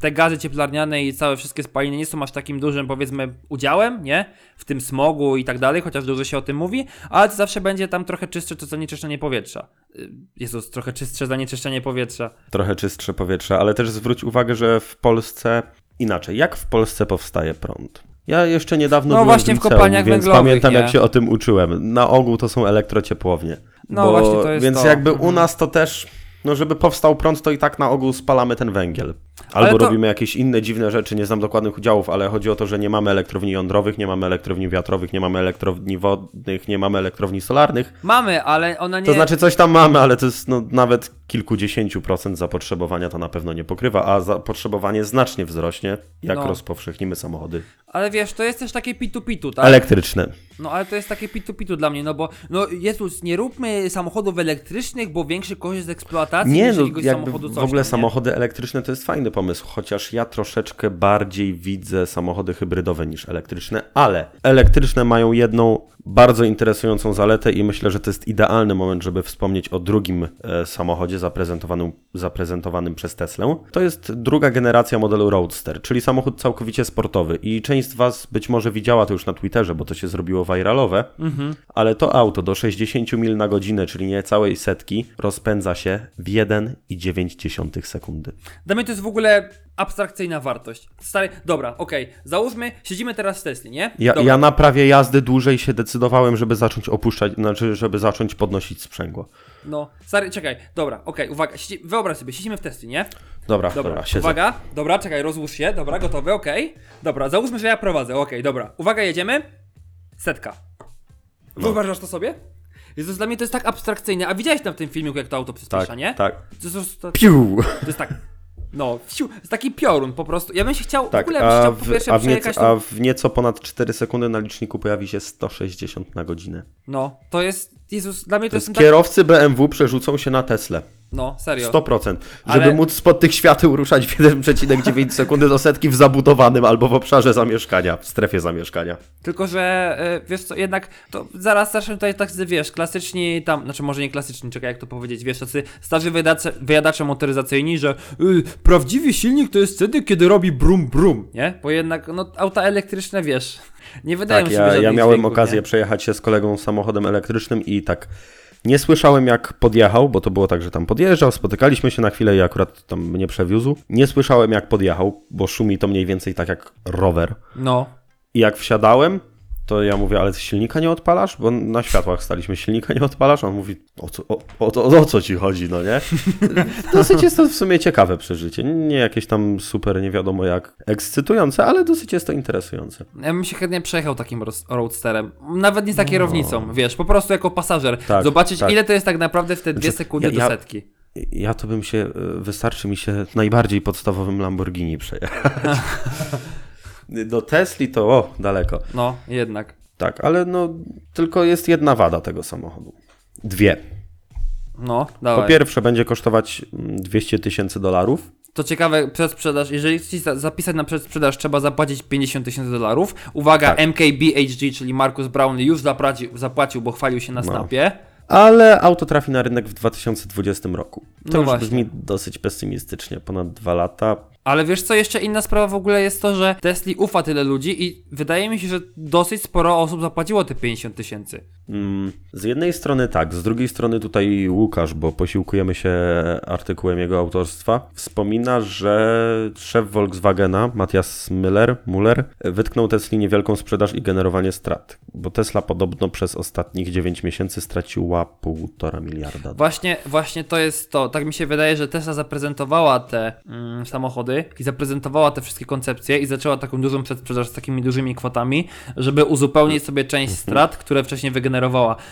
te gazy cieplarniane i całe wszystkie spaliny nie są aż takim dużym, powiedzmy, udziałem, nie? W tym smogu i tak dalej, chociaż dużo się o tym mówi, ale zawsze będzie tam trochę czystsze to zanieczyszczenie powietrza. Y, Jezus, trochę czystsze zanieczyszczenie powietrza. Trochę czystsze powietrze, ale też zwróć uwagę, że w Polsce inaczej. Jak w Polsce powstaje prąd? Ja jeszcze niedawno No byłem właśnie w liceum, kopalniach więc węglowych, pamiętam nie? jak się o tym uczyłem. Na ogół to są elektrociepłownie. No właśnie, to jest Więc to. jakby u Mhm. nas to też, no żeby powstał prąd, to i tak na ogół spalamy ten węgiel. Albo to- robimy jakieś inne dziwne rzeczy, nie znam dokładnych udziałów, ale chodzi o to, że nie mamy elektrowni jądrowych, nie mamy elektrowni wiatrowych, nie mamy elektrowni wodnych, nie mamy elektrowni solarnych. Mamy, ale ona nie... To znaczy coś tam mamy, ale to jest no, nawet kilkudziesięciu procent zapotrzebowania to na pewno nie pokrywa, a zapotrzebowanie znacznie wzrośnie, jak No. rozpowszechnimy samochody Ale wiesz, to jest też takie pitu-pitu, tak? elektryczne. No ale to jest takie pitu-pitu dla mnie, no bo no Jezus, nie róbmy samochodów elektrycznych, bo większy korzyść z eksploatacji Nie, niż no jakby samochodu coś w ogóle tam, samochody elektryczne to jest fajny pomysł, chociaż ja troszeczkę bardziej widzę samochody hybrydowe niż elektryczne, ale elektryczne mają jedną bardzo interesującą zaletę i myślę, że to jest idealny moment, żeby wspomnieć o drugim e, samochodzie zaprezentowanym, zaprezentowanym przez Teslę. To jest druga generacja modelu Roadster, czyli samochód całkowicie sportowy i część z Was być może widziała to już na Twitterze, bo to się zrobiło viralowe, Mhm. ale to auto do 60 mil na godzinę, czyli niecałej setki, rozpędza się w 1,9 sekundy. Dla mnie to jest w ogóle abstrakcyjna wartość. Stary, dobra, okej, załóżmy, siedzimy teraz w Tesli, nie? Ja, dobra. ja na prawie jazdy dłużej się decydowałem, żeby zacząć opuszczać, znaczy, żeby zacząć podnosić sprzęgło. No, stary, czekaj, dobra, okej, uwaga, siedzi... wyobraź sobie, siedzimy w Tesli, nie? Dobra, Dobra, dobra, siedzę. uwaga, dobra, czekaj, rozłóż się, dobra, gotowy, okej. Dobra, załóżmy, że ja prowadzę, okej, dobra. Uwaga, jedziemy. Setka. No. Wyobrażasz to sobie? Jezus, dla mnie to jest tak abstrakcyjne. A widziałeś tam w tym filmiku, jak to auto przyspiesza, Tak, nie? tak. To, to, to, Piu! to jest tak. No, wsiu, taki piorun po prostu. Ja bym się chciał, w Tak, ogóle bym się a chciał po w, pierwsze a, w przejechać nieco, tą- a w nieco ponad 4 sekundy na liczniku pojawi się 160 na godzinę. No, to jest, Jezus, dla mnie to, To jest kierowcy BMW przerzucą się na Teslę. No, serio. 100%. Żeby Ale- móc spod tych świateł ruszać w 1,9 sekundy do setki w zabudowanym albo w obszarze zamieszkania, w strefie zamieszkania. Tylko, że y, wiesz co, jednak to zaraz zacznę tutaj tak, wiesz, klasyczni tam, znaczy może nie klasyczni, czekaj jak to powiedzieć, wiesz, tacy starzy wyjadacze, wyjadacze motoryzacyjni, że y, prawdziwy silnik to jest wtedy, kiedy robi brum brum, nie? Bo jednak, no, auta elektryczne, wiesz, nie wydają Tak, się ja, ja miałem dźwięków, okazję nie? przejechać się z kolegą samochodem elektrycznym i tak nie słyszałem jak podjechał, bo to było tak, że tam podjeżdżał, spotykaliśmy się na chwilę i akurat tam mnie przewiózł. Nie słyszałem jak podjechał, bo szumi to mniej więcej tak jak rower. No, I jak wsiadałem, to ja mówię, ale ty silnika nie odpalasz? Bo na światłach staliśmy, silnika nie odpalasz? On mówi, o co, o, o, o, o co ci chodzi, no nie? [laughs] Dosyć jest to w sumie ciekawe przeżycie. Nie jakieś tam super, nie wiadomo jak ekscytujące, ale dosyć jest to interesujące. ja bym się chętnie przejechał takim roadsterem, nawet nie za kierownicą, wiesz, po prostu jako pasażer, Tak, zobaczyć tak. ile to jest tak naprawdę w te dwie Znaczy, sekundy ja- do ja- setki. Ja to bym się, y, wystarczy mi się najbardziej podstawowym Lamborghini przejechać. [laughs] Do Tesli to o, daleko. No, jednak. Tak, ale no tylko jest jedna wada tego samochodu. Dwie. No, Po dawaj. pierwsze będzie kosztować mm, 200 tysięcy dolarów. To ciekawe, przedsprzedaż, jeżeli chcesz za- zapisać na przedsprzedaż, trzeba zapłacić 50 tysięcy dolarów. Uwaga, Tak. MKBHD, czyli Marcus Brownlee już zapłacił, zapłacił, bo chwalił się na No. snapie. Ale auto trafi na rynek w 2020 roku. To No już właśnie. brzmi dosyć pesymistycznie. Ponad dwa lata. Ale wiesz co, jeszcze inna sprawa w ogóle jest to, że Tesla ufa tyle ludzi i wydaje mi się, że dosyć sporo osób zapłaciło te 50 tysięcy. Mm, Z jednej strony tak, z drugiej strony tutaj Łukasz, bo posiłkujemy się artykułem jego autorstwa, wspomina, że szef Volkswagena, Matthias Müller, Müller wytknął Tesli niewielką sprzedaż i generowanie strat, bo Tesla podobno przez ostatnich 9 miesięcy straciła 1,5 miliarda. Właśnie, właśnie to jest to. Tak mi się wydaje, że Tesla zaprezentowała te mm, samochody i zaprezentowała te wszystkie koncepcje i zaczęła taką dużą przedsprzedaż z takimi dużymi kwotami, żeby uzupełnić sobie część strat, które wcześniej wygenerowała.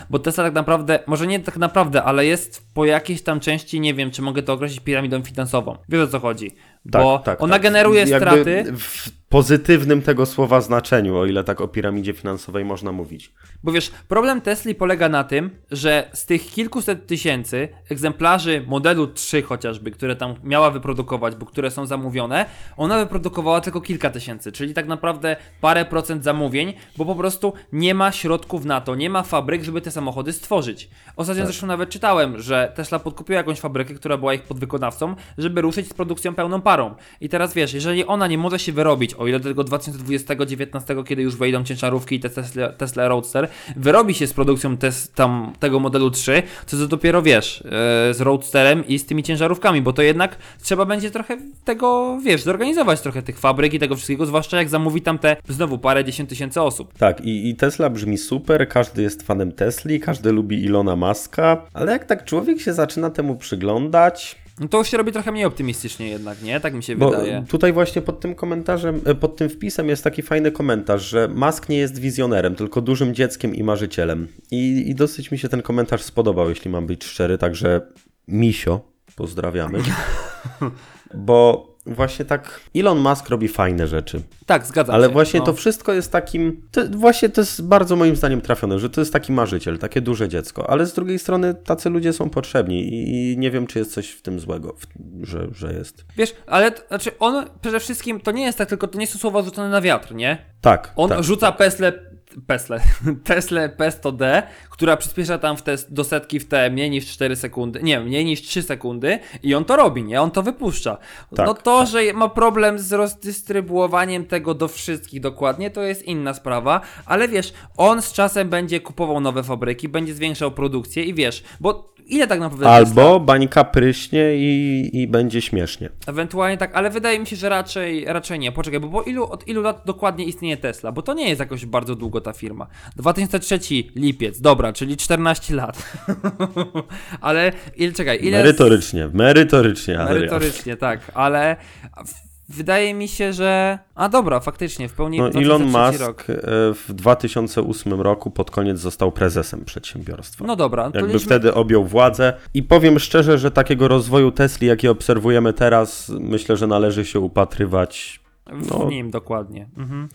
Bo Tesla tak naprawdę, może nie tak naprawdę, ale jest po jakiejś tam części, nie wiem, czy mogę to określić piramidą finansową. Wiesz o co chodzi? Bo ona tak. generuje Jakby straty. W pozytywnym tego słowa znaczeniu, o ile tak o piramidzie finansowej można mówić. Bo wiesz, problem Tesli polega na tym, że z tych kilkuset tysięcy egzemplarzy modelu 3 chociażby, które tam miała wyprodukować, bo które są zamówione, ona wyprodukowała tylko kilka tysięcy, czyli tak naprawdę parę procent zamówień, bo po prostu nie ma środków na to, nie ma fabryk, żeby te samochody stworzyć. Ostatnio zresztą nawet czytałem, że Tesla podkupiła jakąś fabrykę, która była ich podwykonawcą, żeby ruszyć z produkcją pełną parą. I teraz wiesz, jeżeli ona nie może się wyrobić, o ile do tego 2020-2019, kiedy już wejdą ciężarówki i te Tesla, Tesla Roadster, wyrobi się z produkcją tes, tam, tego modelu 3, to to dopiero wiesz, e, z Roadsterem i z tymi ciężarówkami, bo to jednak trzeba będzie trochę tego, wiesz, zorganizować trochę tych fabryk i tego wszystkiego, zwłaszcza jak zamówi tam te znowu parę dziesiąt tysięcy osób. Tak, i, i Tesla brzmi super, każdy jest fanem Tesli, każdy lubi Ilona Maska, ale jak tak człowiek się zaczyna temu przyglądać, No to już się robi trochę mniej optymistycznie jednak, nie? Tak mi się bo wydaje. tutaj właśnie pod tym komentarzem, e, pod tym wpisem jest taki fajny komentarz, że Musk nie jest wizjonerem, tylko dużym dzieckiem i marzycielem. I, i dosyć mi się ten komentarz spodobał, jeśli mam być szczery, także Misio, pozdrawiamy. [laughs] Bo właśnie tak Elon Musk robi fajne rzeczy. Tak, zgadzam Ale się. właśnie no. to wszystko jest takim. To, właśnie to jest bardzo moim zdaniem trafione, że to jest taki marzyciel, takie duże dziecko. Ale z drugiej strony tacy ludzie są potrzebni i, i nie wiem, czy jest coś w tym złego, w, że, że jest. Wiesz, ale znaczy on przede wszystkim to nie jest tak, tylko to nie są słowa rzucone na wiatr, nie? Tak. On tak. rzuca Pesle, Pesle, Tesla [laughs] P100D, która przyspiesza tam w te, do setki w te mniej niż 4 sekundy, nie, mniej niż 3 sekundy i on to robi, nie? On to wypuszcza. Tak, no to, że ma problem z rozdystrybuowaniem tego do wszystkich dokładnie, to jest inna sprawa, ale wiesz, on z czasem będzie kupował nowe fabryki, będzie zwiększał produkcję i wiesz, bo ile tak naprawdę Albo bańka pryśnie i, i będzie śmiesznie. Ewentualnie tak, ale wydaje mi się, że raczej, raczej nie. Poczekaj, bo po ilu, od ilu lat dokładnie istnieje Tesla? Bo to nie jest jakoś bardzo długo ta firma. 2003 lipiec, dobra, czyli 14 lat. [laughs] ale ile, czekaj, ile... Merytorycznie, merytorycznie, Adrian. Merytorycznie, tak, ale wydaje mi się, że... A dobra, faktycznie, w pełni No, 2003 Elon Musk rok. e, w 2008 roku pod koniec został prezesem przedsiębiorstwa. No dobra, Jakby wtedy objął władzę i powiem szczerze, że takiego rozwoju Tesli, jaki obserwujemy teraz, myślę, że należy się upatrywać. w no. nim dokładnie. Mhm.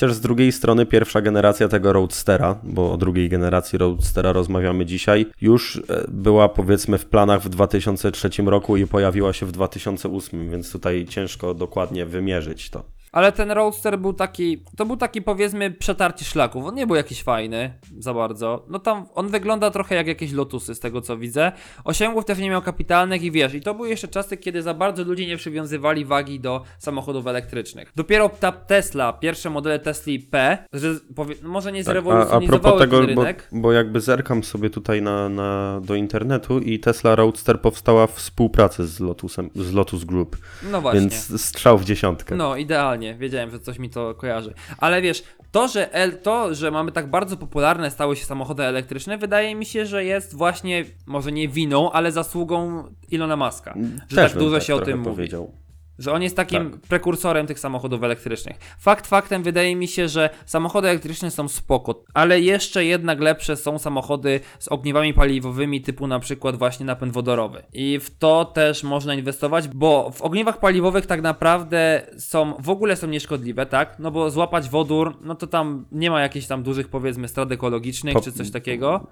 Chociaż z drugiej strony pierwsza generacja tego Roadstera, bo o drugiej generacji Roadstera rozmawiamy dzisiaj, już e, była powiedzmy w planach w 2003 roku i pojawiła się w 2008, więc tutaj ciężko dokładnie wymierzyć to. Ale ten Roadster był taki, to był taki powiedzmy przetarcie szlaków, on nie był jakiś fajny za bardzo. No tam, on wygląda trochę jak jakieś Lotusy z tego co widzę. Osiągów też nie miał kapitalnych i wiesz, i to były jeszcze czasy, kiedy za bardzo ludzie nie przywiązywali wagi do samochodów elektrycznych. Dopiero ta Tesla, pierwsze modele Tesli P, że powie, no może nie Tak, a, a zrewolucjonizowały propos tego, ten bo, rynek. bo jakby zerkam sobie tutaj na, na, do internetu i Tesla Roadster powstała w współpracy z Lotusem, z Lotus Group, No właśnie. więc strzał w dziesiątkę. No, idealnie. Wiedziałem, że coś mi to kojarzy. Ale wiesz, to, że, el, to, że mamy tak bardzo popularne stały się samochody elektryczne, wydaje mi się, że jest właśnie, może nie winą, ale zasługą Ilona Maska. Że Też tak dużo tak się o tym mówi. powiedział. Że on jest takim Tak. prekursorem tych samochodów elektrycznych. Fakt faktem wydaje mi się, że samochody elektryczne są spoko, ale jeszcze jednak lepsze są samochody z ogniwami paliwowymi typu na przykład właśnie napęd wodorowy. I w to też można inwestować, bo w ogniwach paliwowych tak naprawdę są, w ogóle są nieszkodliwe, tak? No bo złapać wodór, no to tam nie ma jakichś tam dużych powiedzmy strat ekologicznych Po- czy coś takiego.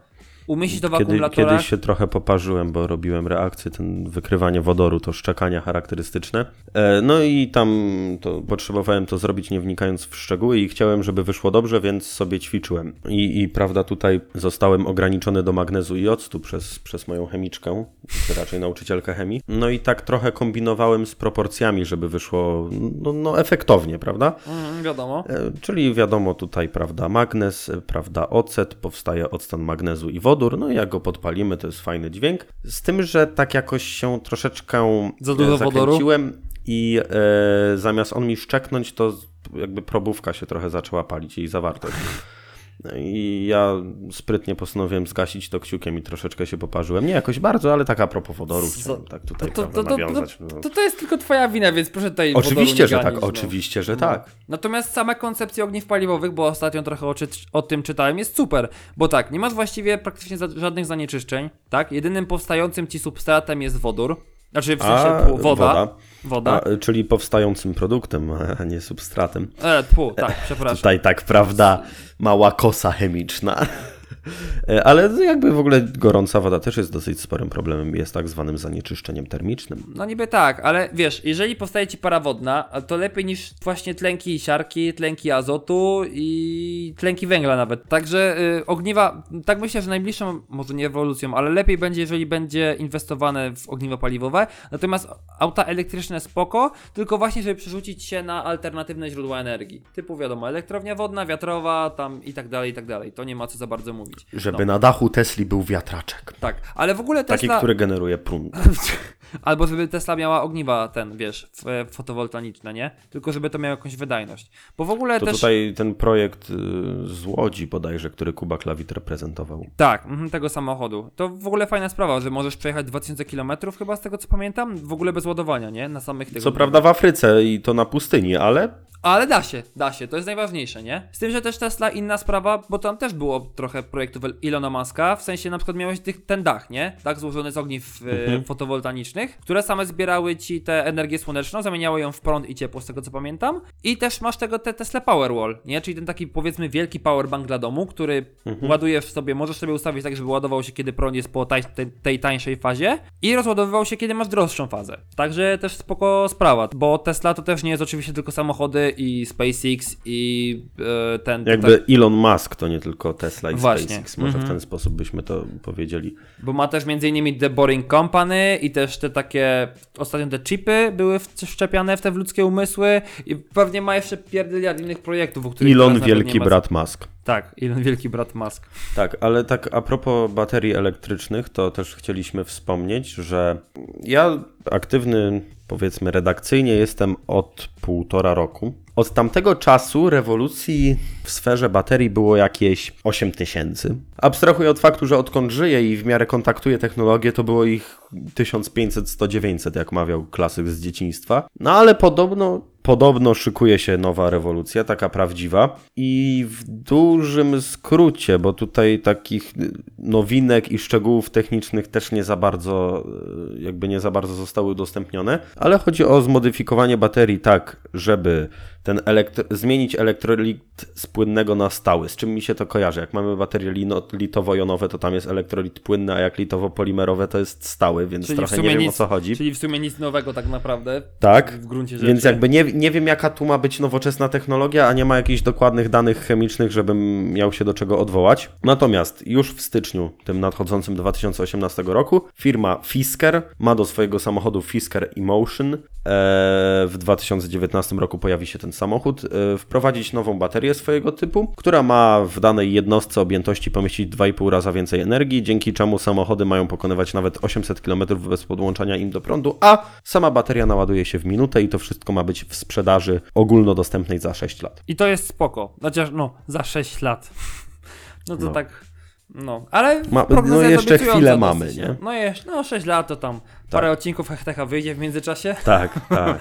Umieścić to w Kiedy, akumulatorach. kiedyś się trochę poparzyłem, bo robiłem reakcję, ten wykrywanie wodoru, to szczekania charakterystyczne. E, no i tam to potrzebowałem to zrobić nie wnikając w szczegóły i chciałem, żeby wyszło dobrze, więc sobie ćwiczyłem. I, i prawda, tutaj zostałem ograniczony do magnezu i octu przez, przez moją chemiczkę, czy raczej nauczycielkę chemii. No i tak trochę kombinowałem z proporcjami, żeby wyszło no, no efektownie, prawda? Mhm, wiadomo. E, Czyli wiadomo tutaj, prawda, magnez, e, prawda, ocet, powstaje octan magnezu i wodór, no i jak go podpalimy, to jest fajny dźwięk. Z tym, że tak jakoś się troszeczkę Za dużo e, wodoru? zakręciłem i e, zamiast on mi szczeknąć, to jakby probówka się trochę zaczęła palić, jej zawartość. No I ja sprytnie postanowiłem zgasić to kciukiem i troszeczkę się poparzyłem. Nie jakoś bardzo, ale tak a propos wodoru, chciałem tak tutaj to, to, to, no. to, to jest tylko twoja wina, więc proszę tutaj wodoru Oczywiście, że tak, no. oczywiście, że tak. Natomiast sama koncepcja ogniw paliwowych, bo ostatnio trochę o, o tym czytałem, jest super. Bo tak, nie masz właściwie praktycznie żadnych zanieczyszczeń, tak? Jedynym powstającym ci substratem jest wodór. Znaczy w sensie A, woda. woda. Woda. A, czyli powstającym produktem, [laughs] a nie substratem. E, tfu, tak, przepraszam. Tutaj tak, prawda, mała kosa chemiczna. E, Ale jakby w ogóle gorąca woda też jest dosyć sporym problemem, jest tak zwanym zanieczyszczeniem termicznym. No niby tak, ale wiesz, jeżeli powstaje ci para wodna, to lepiej niż właśnie tlenki siarki, tlenki azotu i tlenki węgla nawet. Także y, ogniwa, tak myślę, że najbliższą, może nie ewolucją, ale lepiej będzie, jeżeli będzie inwestowane w ogniwa paliwowe. Natomiast auta elektryczne spoko, tylko właśnie, żeby przerzucić się na alternatywne źródła energii. Typu wiadomo, elektrownia wodna, wiatrowa, tam i tak dalej, i tak dalej. To nie ma co za bardzo mówić. Żeby na dachu Tesli był wiatraczek. Tak, ale w ogóle Taki, Tesla... który generuje prąd. [laughs] Albo żeby Tesla miała ogniwa ten, wiesz, f- fotowoltaiczne, nie? Tylko żeby to miało jakąś wydajność. Bo w ogóle To też... tutaj ten projekt y, z Łodzi bodajże, który Kuba Klawit reprezentował. Tak, mhm, tego samochodu. To w ogóle fajna sprawa, że możesz przejechać 2000 km chyba z tego co pamiętam, w ogóle bez ładowania, nie? Na samych tych... Co prawda w Afryce i to na pustyni, ale Ale da się, da się, to jest najważniejsze, nie? Z tym, że też Tesla inna sprawa, bo tam też było trochę projektów Ilona Muska, w sensie na przykład miałeś tych, ten dach, nie? Dach złożony z ogniw e, które same zbierały ci tę energię słoneczną, zamieniały ją w prąd i ciepło, z tego co pamiętam. I też masz tego te Tesla Powerwall, nie? Czyli ten taki powiedzmy wielki powerbank dla domu, który ładujesz sobie, możesz sobie ustawić tak, żeby ładował się, kiedy prąd jest po taj, tej, tej tańszej fazie i rozładowywał się, kiedy masz droższą fazę. Także też spoko sprawa, bo Tesla to też nie jest oczywiście tylko samochody i SpaceX i e, ten... jakby Elon Musk to nie tylko Tesla i Właśnie. SpaceX. Może w ten sposób byśmy to powiedzieli. Bo ma też między innymi The Boring Company i też te takie, ostatnio te chipy były wszczepiane w te w ludzkie umysły i pewnie ma jeszcze pierdyliard innych projektów, o których Elon wielki ma- brat Musk. Tak, Elon wielki brat Musk. Tak, ale tak a propos baterii elektrycznych, to też chcieliśmy wspomnieć, że ja aktywny, powiedzmy redakcyjnie, jestem od półtora roku. Od tamtego czasu rewolucji w sferze baterii było jakieś 8 tysięcy. Abstrahuję od faktu, że odkąd żyję i w miarę kontaktuję technologię, to było ich 1500-1900, jak mawiał klasyk z dzieciństwa. No ale podobno Podobno szykuje się nowa rewolucja, taka prawdziwa. I w dużym skrócie, bo tutaj takich nowinek i szczegółów technicznych też nie za bardzo, e, jakby nie za bardzo zostały udostępnione, ale chodzi o zmodyfikowanie baterii tak, żeby ten elektro zmienić elektrolit z płynnego na stały. Z czym mi się to kojarzy? Jak mamy baterie litowo-jonowe, to tam jest elektrolit płynny, a jak litowo-polimerowe, to jest stały, więc czyli trochę nie wiem nic, o co chodzi. Czyli w sumie nic nowego tak naprawdę. Tak. W gruncie rzeczy. Więc jakby nie, nie wiem, jaka tu ma być nowoczesna technologia, a nie ma jakichś dokładnych danych chemicznych, żebym miał się do czego odwołać. Natomiast już w styczniu, tym nadchodzącym 2018 roku, firma Fisker ma do swojego samochodu Fisker Emotion. E, w 2019 roku pojawi się ten samochód. E, wprowadzić nową baterię swojego typu, która ma w danej jednostce objętości pomieścić 2,5 raza więcej energii, dzięki czemu samochody mają pokonywać nawet 800 km bez podłączania im do prądu, a sama bateria naładuje się w minutę i to wszystko ma być w sprzedaży ogólnodostępnej za 6 lat. I to jest spoko. Chociaż no, za 6 lat. [laughs] No to No. tak. No, ale Ma- no jeszcze chwilę dosyć, mamy, nie? No jeszcze, no 6 lat to tam parę odcinków Hechtecha wyjdzie w międzyczasie. Tak, [laughs] tak.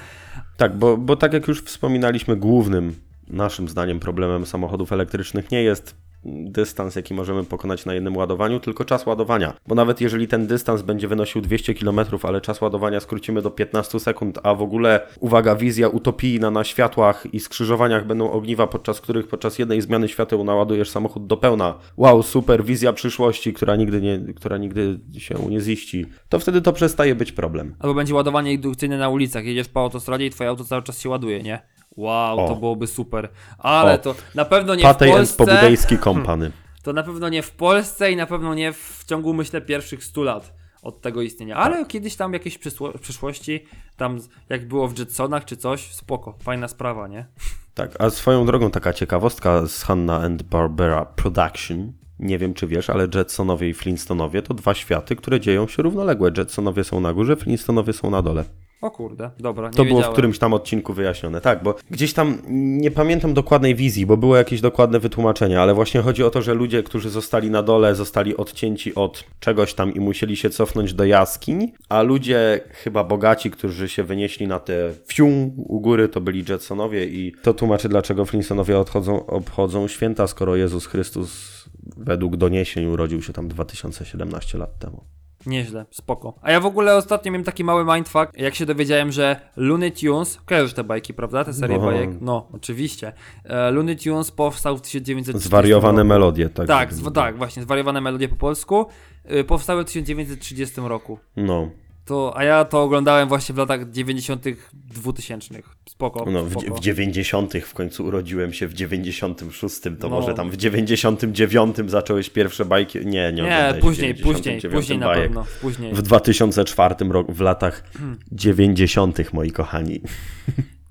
tak, bo, bo tak jak już wspominaliśmy, głównym naszym zdaniem problemem samochodów elektrycznych nie jest dystans, jaki możemy pokonać na jednym ładowaniu, tylko czas ładowania. Bo nawet jeżeli ten dystans będzie wynosił 200 km, ale czas ładowania skrócimy do 15 sekund, a w ogóle, uwaga, wizja utopijna na światłach i skrzyżowaniach będą ogniwa, podczas których podczas jednej zmiany świateł naładujesz samochód do pełna. Wow, super, wizja przyszłości, która nigdy, nie, która nigdy się nie ziści. To wtedy to przestaje być problem. Albo będzie ładowanie indukcyjne na ulicach. Jedziesz po autostradzie i twoje auto cały czas się ładuje, nie? Wow, O. to byłoby super. Ale O. to na pewno nie w Patej and Polsce. Pobudejski Kompany. [laughs] To na pewno nie w Polsce i na pewno nie w ciągu, myślę, pierwszych 100 lat od tego istnienia. Ale kiedyś tam jakieś przysło- przyszłości, tam jak było w Jetsonach czy coś, spoko, fajna sprawa, nie? Tak, a swoją drogą taka ciekawostka z Hanna and Barbera Production. Nie wiem, czy wiesz, ale Jetsonowie i Flintstonowie to dwa światy, które dzieją się równoległe. Jetsonowie są na górze, Flintstonowie są na dole. O kurde, dobra, nie To było w wiedziałem. którymś tam odcinku wyjaśnione. Tak, bo gdzieś tam nie pamiętam dokładnej wizji, bo było jakieś dokładne wytłumaczenie, ale właśnie chodzi o to, że ludzie, którzy zostali na dole, zostali odcięci od czegoś tam i musieli się cofnąć do jaskiń, a ludzie chyba bogaci, którzy się wynieśli na te fium u góry, to byli Jetsonowie i to tłumaczy, dlaczego Flintstonowie odchodzą, obchodzą święta, skoro Jezus Chrystus według doniesień urodził się tam 2017 lat temu. Nieźle, spoko. A ja w ogóle ostatnio miałem taki mały mindfuck, jak się dowiedziałem, że Looney Tunes, kojarzysz te bajki, prawda? Te serie No. bajek? No, oczywiście. E, Looney Tunes powstał w 1930 Zwariowane roku. melodie, tak? Tak, tak, właśnie, zwariowane melodie po polsku. Y, powstały w 1930 roku. No. To, a ja to oglądałem właśnie w latach 90. 2000. Spoko. No, w, spoko. w 90. w końcu urodziłem się w 96. To No. może tam w 99 zacząłeś pierwsze bajki. Nie, nie, Nie, później, 99 później, później na bajek. pewno. Później. W 2004 roku, w latach 90., moi kochani.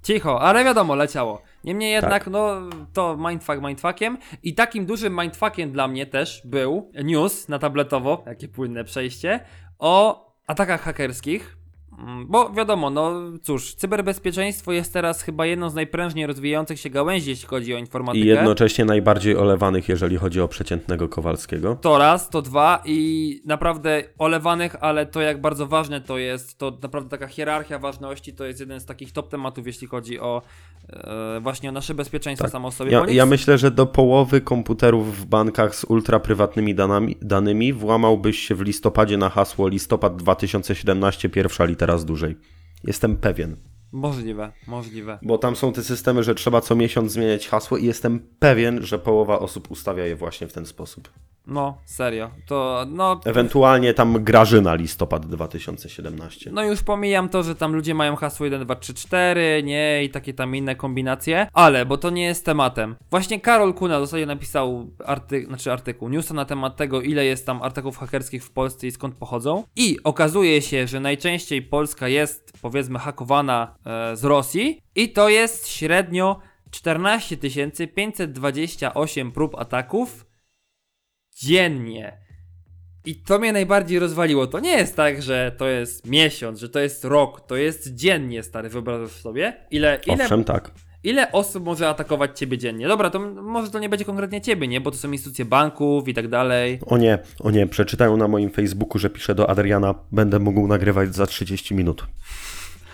Cicho, ale wiadomo, leciało. Niemniej jednak, no, to mindfuck mindfuckiem. I takim dużym mindfuckiem dla mnie też był news na tabletowo, jakie płynne przejście, o atakach hakerskich. Mm, Bo wiadomo, no cóż, cyberbezpieczeństwo jest teraz chyba jedną z najprężniej rozwijających się gałęzi, jeśli chodzi o informatykę. I jednocześnie najbardziej olewanych, jeżeli chodzi o przeciętnego Kowalskiego. To raz, to dwa i naprawdę olewanych, ale to jak bardzo ważne to jest, to naprawdę taka hierarchia ważności to jest jeden z takich top tematów, jeśli chodzi o e, właśnie o nasze bezpieczeństwo Tak. samo sobie. Ja, ja myślę, że do połowy komputerów w bankach z ultraprywatnymi danami, danymi włamałbyś się w listopadzie na hasło listopad 2017, pierwsza litera z dużej. Jestem pewien. Możliwe, możliwe. Bo tam są te systemy, że trzeba co miesiąc zmieniać hasło i jestem pewien, że połowa osób ustawia je właśnie w ten sposób. No, serio. To, no, Ewentualnie tam Grażyna listopad 2017. no już pomijam to, że tam ludzie mają hasło 1, 2, 3, 4, nie, i takie tam inne kombinacje, ale, bo to nie jest tematem. Właśnie Karol Kuna w zasadzie napisał arty, znaczy artykuł, newsa na temat tego, ile jest tam artykułów hakerskich w Polsce i skąd pochodzą. I okazuje się, że najczęściej Polska jest, powiedzmy, hakowana e, z Rosji i to jest średnio 14 528 prób ataków dziennie. I to mnie najbardziej rozwaliło. To nie jest tak, że to jest miesiąc, że to jest rok, to jest dziennie, stary, wyobrażasz sobie? Ile, ile, Owszem, tak. Ile osób może atakować ciebie dziennie? Dobra, to może to nie będzie konkretnie ciebie, nie? Bo to są instytucje banków i tak dalej. O nie, o nie, przeczytają na moim Facebooku, że piszę do Adriana, będę mógł nagrywać za 30 minut.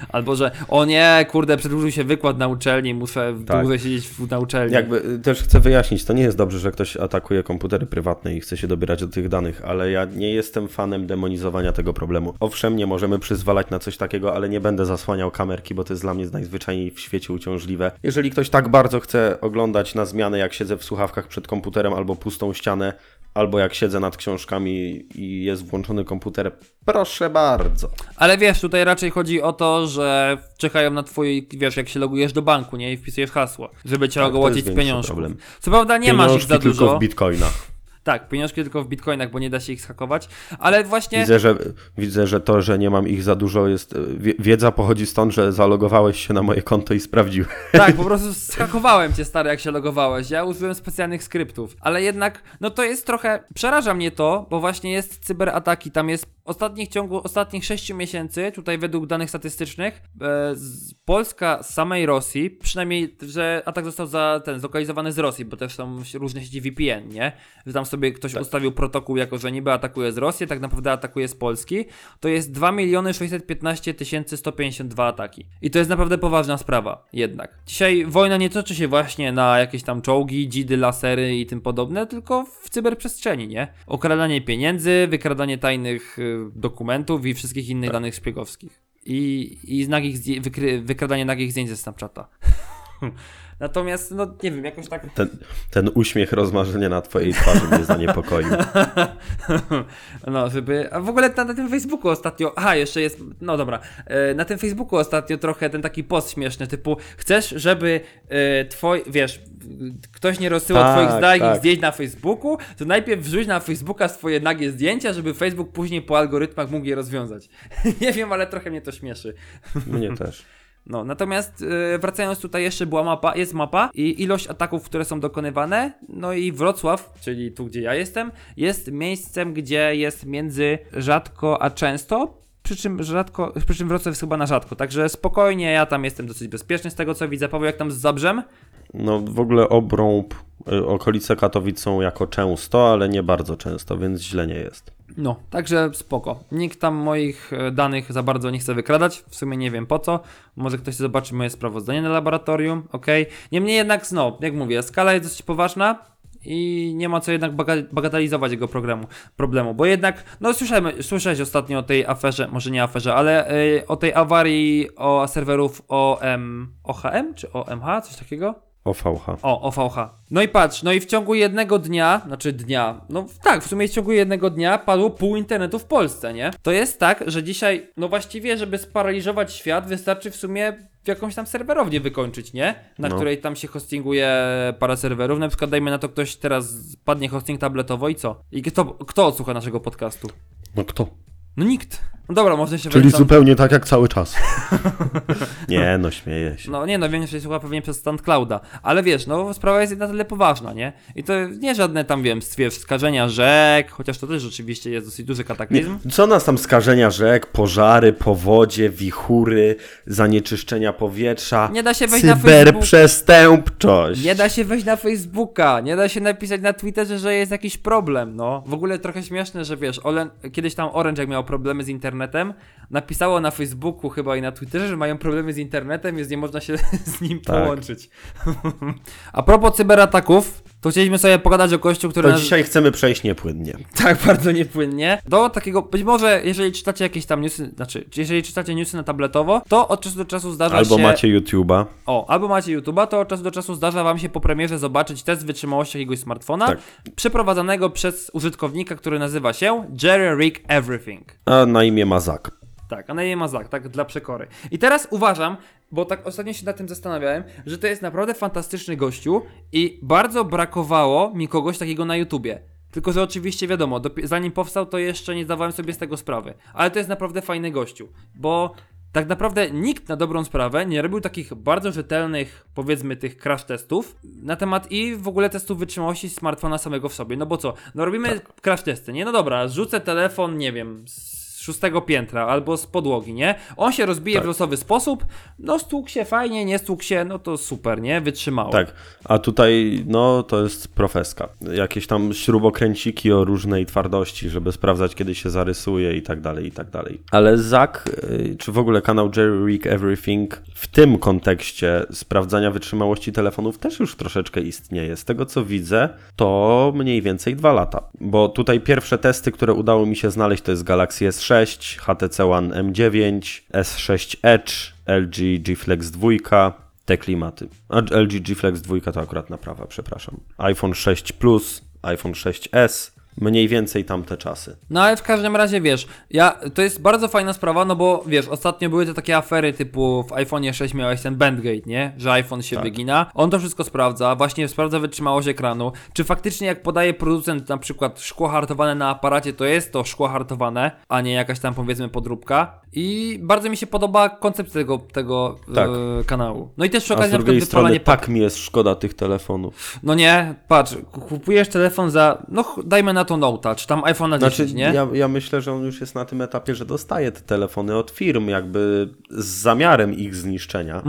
Albo, że o nie, kurde, przedłużył się wykład na uczelni, muszę Tak. dłużej siedzieć w, na uczelni. Jakby y, też chcę wyjaśnić, to nie jest dobrze, że ktoś atakuje komputery prywatne i chce się dobierać do tych danych, ale ja nie jestem fanem demonizowania tego problemu. Owszem, nie możemy przyzwalać na coś takiego, ale nie będę zasłaniał kamerki, bo to jest dla mnie najzwyczajniej w świecie uciążliwe. Jeżeli ktoś tak bardzo chce oglądać na zmianę, jak siedzę w słuchawkach przed komputerem albo pustą ścianę, albo jak siedzę nad książkami i jest włączony komputer, proszę bardzo. Ale wiesz, tutaj raczej chodzi o to, że czekają na twój, wiesz, jak się logujesz do banku, nie? I wpisujesz hasło, żeby cię Tak, większy pieniążków. problem. Co prawda nie masz ich Pieniążki za tylko dużo. w bitcoinach. Tak, pieniążki tylko w bitcoinach, bo nie da się ich schakować, ale właśnie... Widzę że, widzę, że to, że nie mam ich za dużo jest. wie- Wiedza pochodzi stąd, że zalogowałeś się na moje konto i sprawdziłeś. Tak, po [laughs] prostu schakowałem cię stary, jak się logowałeś. Ja użyłem specjalnych skryptów. Ale jednak, no to jest trochę. Przeraża mnie to, bo właśnie jest cyberataki. Tam jest w ostatnich ciągu ostatnich 6 miesięcy, tutaj według danych statystycznych, e, z Polska z samej Rosji, przynajmniej, że atak został za ten zlokalizowany z Rosji, bo też są różne sieci VPN, nie? Że tam sobie ktoś ustawił protokół jako, że niby atakuje z Rosji, tak naprawdę atakuje z Polski. To jest 2 miliony 615 152 ataki. I to jest naprawdę poważna sprawa, jednak. Dzisiaj wojna nie toczy się właśnie na jakieś tam czołgi, dzidy, lasery i tym podobne, tylko w cyberprzestrzeni, nie? Okradanie pieniędzy, wykradanie tajnych y, dokumentów i wszystkich innych danych szpiegowskich. I, i nagich zdję- wykry, wykradanie nagich zdjęć ze Snapchata. [laughs] Natomiast, no nie wiem, jakoś tak Ten, ten uśmiech rozmarzenia na twojej twarzy mnie zaniepokoił. [laughs] No, żeby. A w ogóle na, na tym Facebooku ostatnio. Aha, jeszcze jest. No dobra. E, na tym Facebooku ostatnio trochę ten taki post śmieszny, typu chcesz, żeby e, twoj. Wiesz, ktoś nie rozsyłał Tak, twoich nagich tak. zdjęć na Facebooku, to najpierw wrzuć na Facebooka swoje nagie zdjęcia, żeby Facebook później po algorytmach mógł je rozwiązać. [laughs] nie wiem, ale trochę mnie to śmieszy. Mnie też. No, natomiast e, wracając tutaj jeszcze była mapa, jest mapa i ilość ataków, które są dokonywane, no i Wrocław, czyli tu gdzie ja jestem, jest miejscem, gdzie jest między rzadko a często, przy czym rzadko, przy czym Wrocław jest chyba na rzadko, także spokojnie, ja tam jestem dosyć bezpieczny z tego co widzę. Paweł, jak tam z Zabrzem? No w ogóle obrąb, y, okolice Katowic są jako często, ale nie bardzo często, więc źle nie jest. No, także spoko. Nikt tam moich e, danych za bardzo nie chce wykradać. W sumie nie wiem po co. Może ktoś zobaczy moje sprawozdanie na laboratorium, ok. Niemniej jednak, no, jak mówię, skala jest dosyć poważna i nie ma co jednak baga- bagatelizować jego programu, problemu, bo jednak, no słyszałem, słyszałeś ostatnio o tej aferze, może nie aferze, ale e, o tej awarii o serwerów OM, OHM czy OMH, coś takiego? OVH. O, OVH. No i patrz, no i w ciągu jednego dnia, znaczy dnia, no tak, w sumie w ciągu jednego dnia padło pół internetu w Polsce, nie? To jest tak, że dzisiaj, no właściwie, żeby sparaliżować świat, wystarczy w sumie w jakąś tam serwerownię wykończyć, nie? Na No. której tam się hostinguje parę serwerów. Na przykład dajmy na to ktoś teraz padnie hosting tabletowo i co? I kto, kto odsłucha naszego podcastu? No kto? No nikt. No dobra, można się Czyli zupełnie tak jak cały czas. [laughs] nie, no śmieję się. No nie, no większość słucha pewnie przez SoundClouda, ale wiesz, no sprawa jest na tyle poważna, nie? I to nie żadne tam, wiem, stwie- skażenia rzek, chociaż to też rzeczywiście jest dosyć duży Nie, kataklizm. co nas tam skażenia rzek, pożary, powodzie, wichury, zanieczyszczenia powietrza, Nie da się wejść na Facebook. cyberprzestępczość. Nie da się wejść na Facebooka, nie da się napisać na Twitterze, że jest jakiś problem, no. W ogóle trochę śmieszne, że wiesz, Olen, kiedyś tam Orange jak miał problemy z internetem, napisało na Facebooku chyba i na Twitterze, że mają problemy z internetem, więc nie można się [laughs] z nim Tak. połączyć. [laughs] A propos cyberataków, to chcieliśmy sobie pogadać o kościu, który... To naz- dzisiaj chcemy przejść niepłynnie. [laughs] Tak, bardzo niepłynnie. Do takiego, być może jeżeli czytacie jakieś tam newsy, znaczy, jeżeli czytacie newsy na tabletowo, to od czasu do czasu zdarza Albo się... macie YouTube'a. O, albo macie YouTube'a, to od czasu do czasu zdarza wam się po premierze zobaczyć test wytrzymałości jakiegoś smartfona, Tak. przeprowadzanego przez użytkownika, który nazywa się Jerry Rig Everything. A na imię ma Zak. Tak, a na imię ma Zak, tak dla przekory. I teraz uważam, bo tak ostatnio się nad tym zastanawiałem, że to jest naprawdę fantastyczny gościu i bardzo brakowało mi kogoś takiego na YouTubie. Tylko, że oczywiście wiadomo, zanim powstał, to jeszcze nie zdawałem sobie z tego sprawy. Ale to jest naprawdę fajny gościu, bo tak naprawdę nikt na dobrą sprawę nie robił takich bardzo rzetelnych, powiedzmy, tych crash testów na temat i w ogóle testów wytrzymałości smartfona samego w sobie. No bo co? No robimy crash testy, nie? No dobra, rzucę telefon, nie wiem, z szóstego piętra albo z podłogi, nie? On się rozbije Tak. w losowy sposób, no stłukł się fajnie, nie stłukł się, no to super, nie? Wytrzymało. Tak, a tutaj no to jest profeska. Jakieś tam śrubokręciki o różnej twardości, żeby sprawdzać kiedy się zarysuje i tak dalej, i tak dalej. Ale Zak, y, czy w ogóle kanał Jerry Rig Everything w tym kontekście sprawdzania wytrzymałości telefonów też już troszeczkę istnieje. Z tego co widzę, to mniej więcej dwa lata. Bo tutaj pierwsze testy, które udało mi się znaleźć, to jest Galaxy S6, HTC One M9, S6 Edge, LG G Flex 2, te klimaty. LG G Flex 2 to akurat naprawa, przepraszam. iPhone 6 Plus, iPhone 6s, mniej więcej tamte czasy. No ale w każdym razie wiesz, ja, to jest bardzo fajna sprawa, no bo wiesz, ostatnio były te takie afery typu w iPhone'ie 6 miałeś ten bandgate, nie? Że iPhone się Tak. wygina. On to wszystko sprawdza, właśnie sprawdza wytrzymałość ekranu. Czy faktycznie jak podaje producent na przykład szkło hartowane na aparacie, to jest to szkło hartowane, a nie jakaś tam powiedzmy podróbka. I bardzo mi się podoba koncept tego, tego Tak. e, kanału. No i też przy A okazji z na przykład drugiej strony tak mi jest szkoda tych telefonów. No nie, patrz, kupujesz telefon za, no dajmy na to Note'a, czy tam iPhone'a 10, Znaczy, nie? ja, ja myślę, że on już jest na tym etapie, że dostaje te telefony od firm, jakby z zamiarem ich zniszczenia.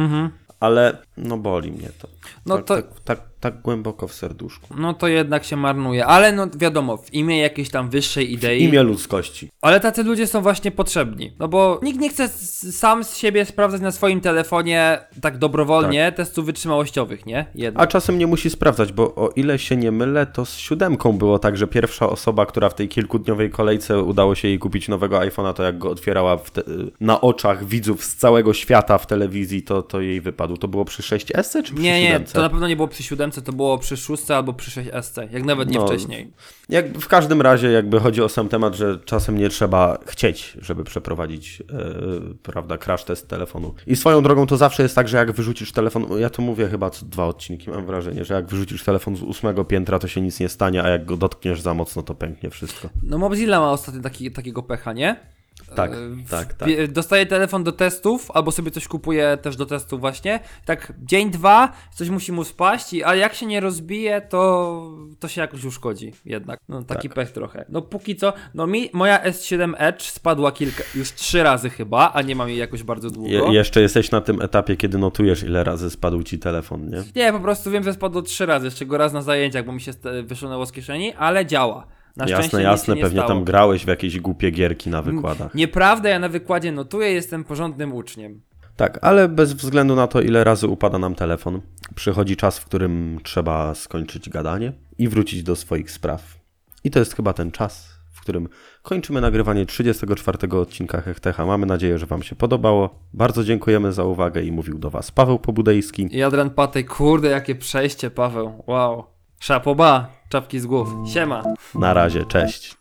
Ale no boli mnie to. Mhm. No tak, to- tak, tak, tak głęboko w serduszku. No to jednak się marnuje, ale no wiadomo, w imię jakiejś tam wyższej idei. Imię ludzkości. Ale tacy ludzie są właśnie potrzebni. No bo nikt nie chce sam z siebie sprawdzać na swoim telefonie tak dobrowolnie testów wytrzymałościowych, nie? Jednak. A czasem nie musi sprawdzać, bo o ile się nie mylę, to z siódemką było tak, że pierwsza osoba, która w tej kilkudniowej kolejce udało się jej kupić nowego iPhone'a, to jak go otwierała w te, na oczach widzów z całego świata w telewizji, to, to jej wypadł. To było przy 6S czy przy Nie, nie, 7? to na pewno nie było przy 7, to było przy 6 albo przy 6SC, jak nawet nie No, wcześniej. Jak, w każdym razie jakby chodzi o sam temat, że czasem nie trzeba chcieć, żeby przeprowadzić e, prawda, crash test telefonu. I swoją drogą to zawsze jest tak, że jak wyrzucisz telefon, ja to mówię chyba co dwa odcinki, mam wrażenie, że jak wyrzucisz telefon z ósmego piętra, to się nic nie stanie, a jak go dotkniesz za mocno, to pęknie wszystko. No Mobzilla ma ostatnio taki, takiego pecha, nie? Tak, E, tak, tak. bie- Dostaje telefon do testów, albo sobie coś kupuje też do testów właśnie. Tak dzień, dwa, coś musi mu spaść, i- a jak się nie rozbije, to, to się jakoś uszkodzi jednak. No taki Tak. pech trochę. No póki co, no mi moja S7 Edge spadła kilka, już trzy razy chyba, a nie mam jej jakoś bardzo długo. Je, jeszcze jesteś na tym etapie, kiedy notujesz, ile razy spadł ci telefon, nie? Nie, po prostu wiem, że spadło trzy razy, z czego raz na zajęciach, bo mi się wyszunęło z kieszeni, ale działa. Na Jasne, jasne, pewnie stało. Tam grałeś w jakieś głupie gierki na wykładach. Nieprawda, ja na wykładzie notuję, jestem porządnym uczniem. Tak, ale bez względu na to, ile razy upada nam telefon, przychodzi czas, w którym trzeba skończyć gadanie i wrócić do swoich spraw. I to jest chyba ten czas, w którym kończymy nagrywanie 34 odcinka Hechtecha. Mamy nadzieję, że Wam się podobało. Bardzo dziękujemy za uwagę i mówił do Was Paweł Pobudejski. I Adrian Patej, kurde, jakie przejście, Paweł. Wow. Szapoba, czapki z głów. Siema! Na razie, cześć.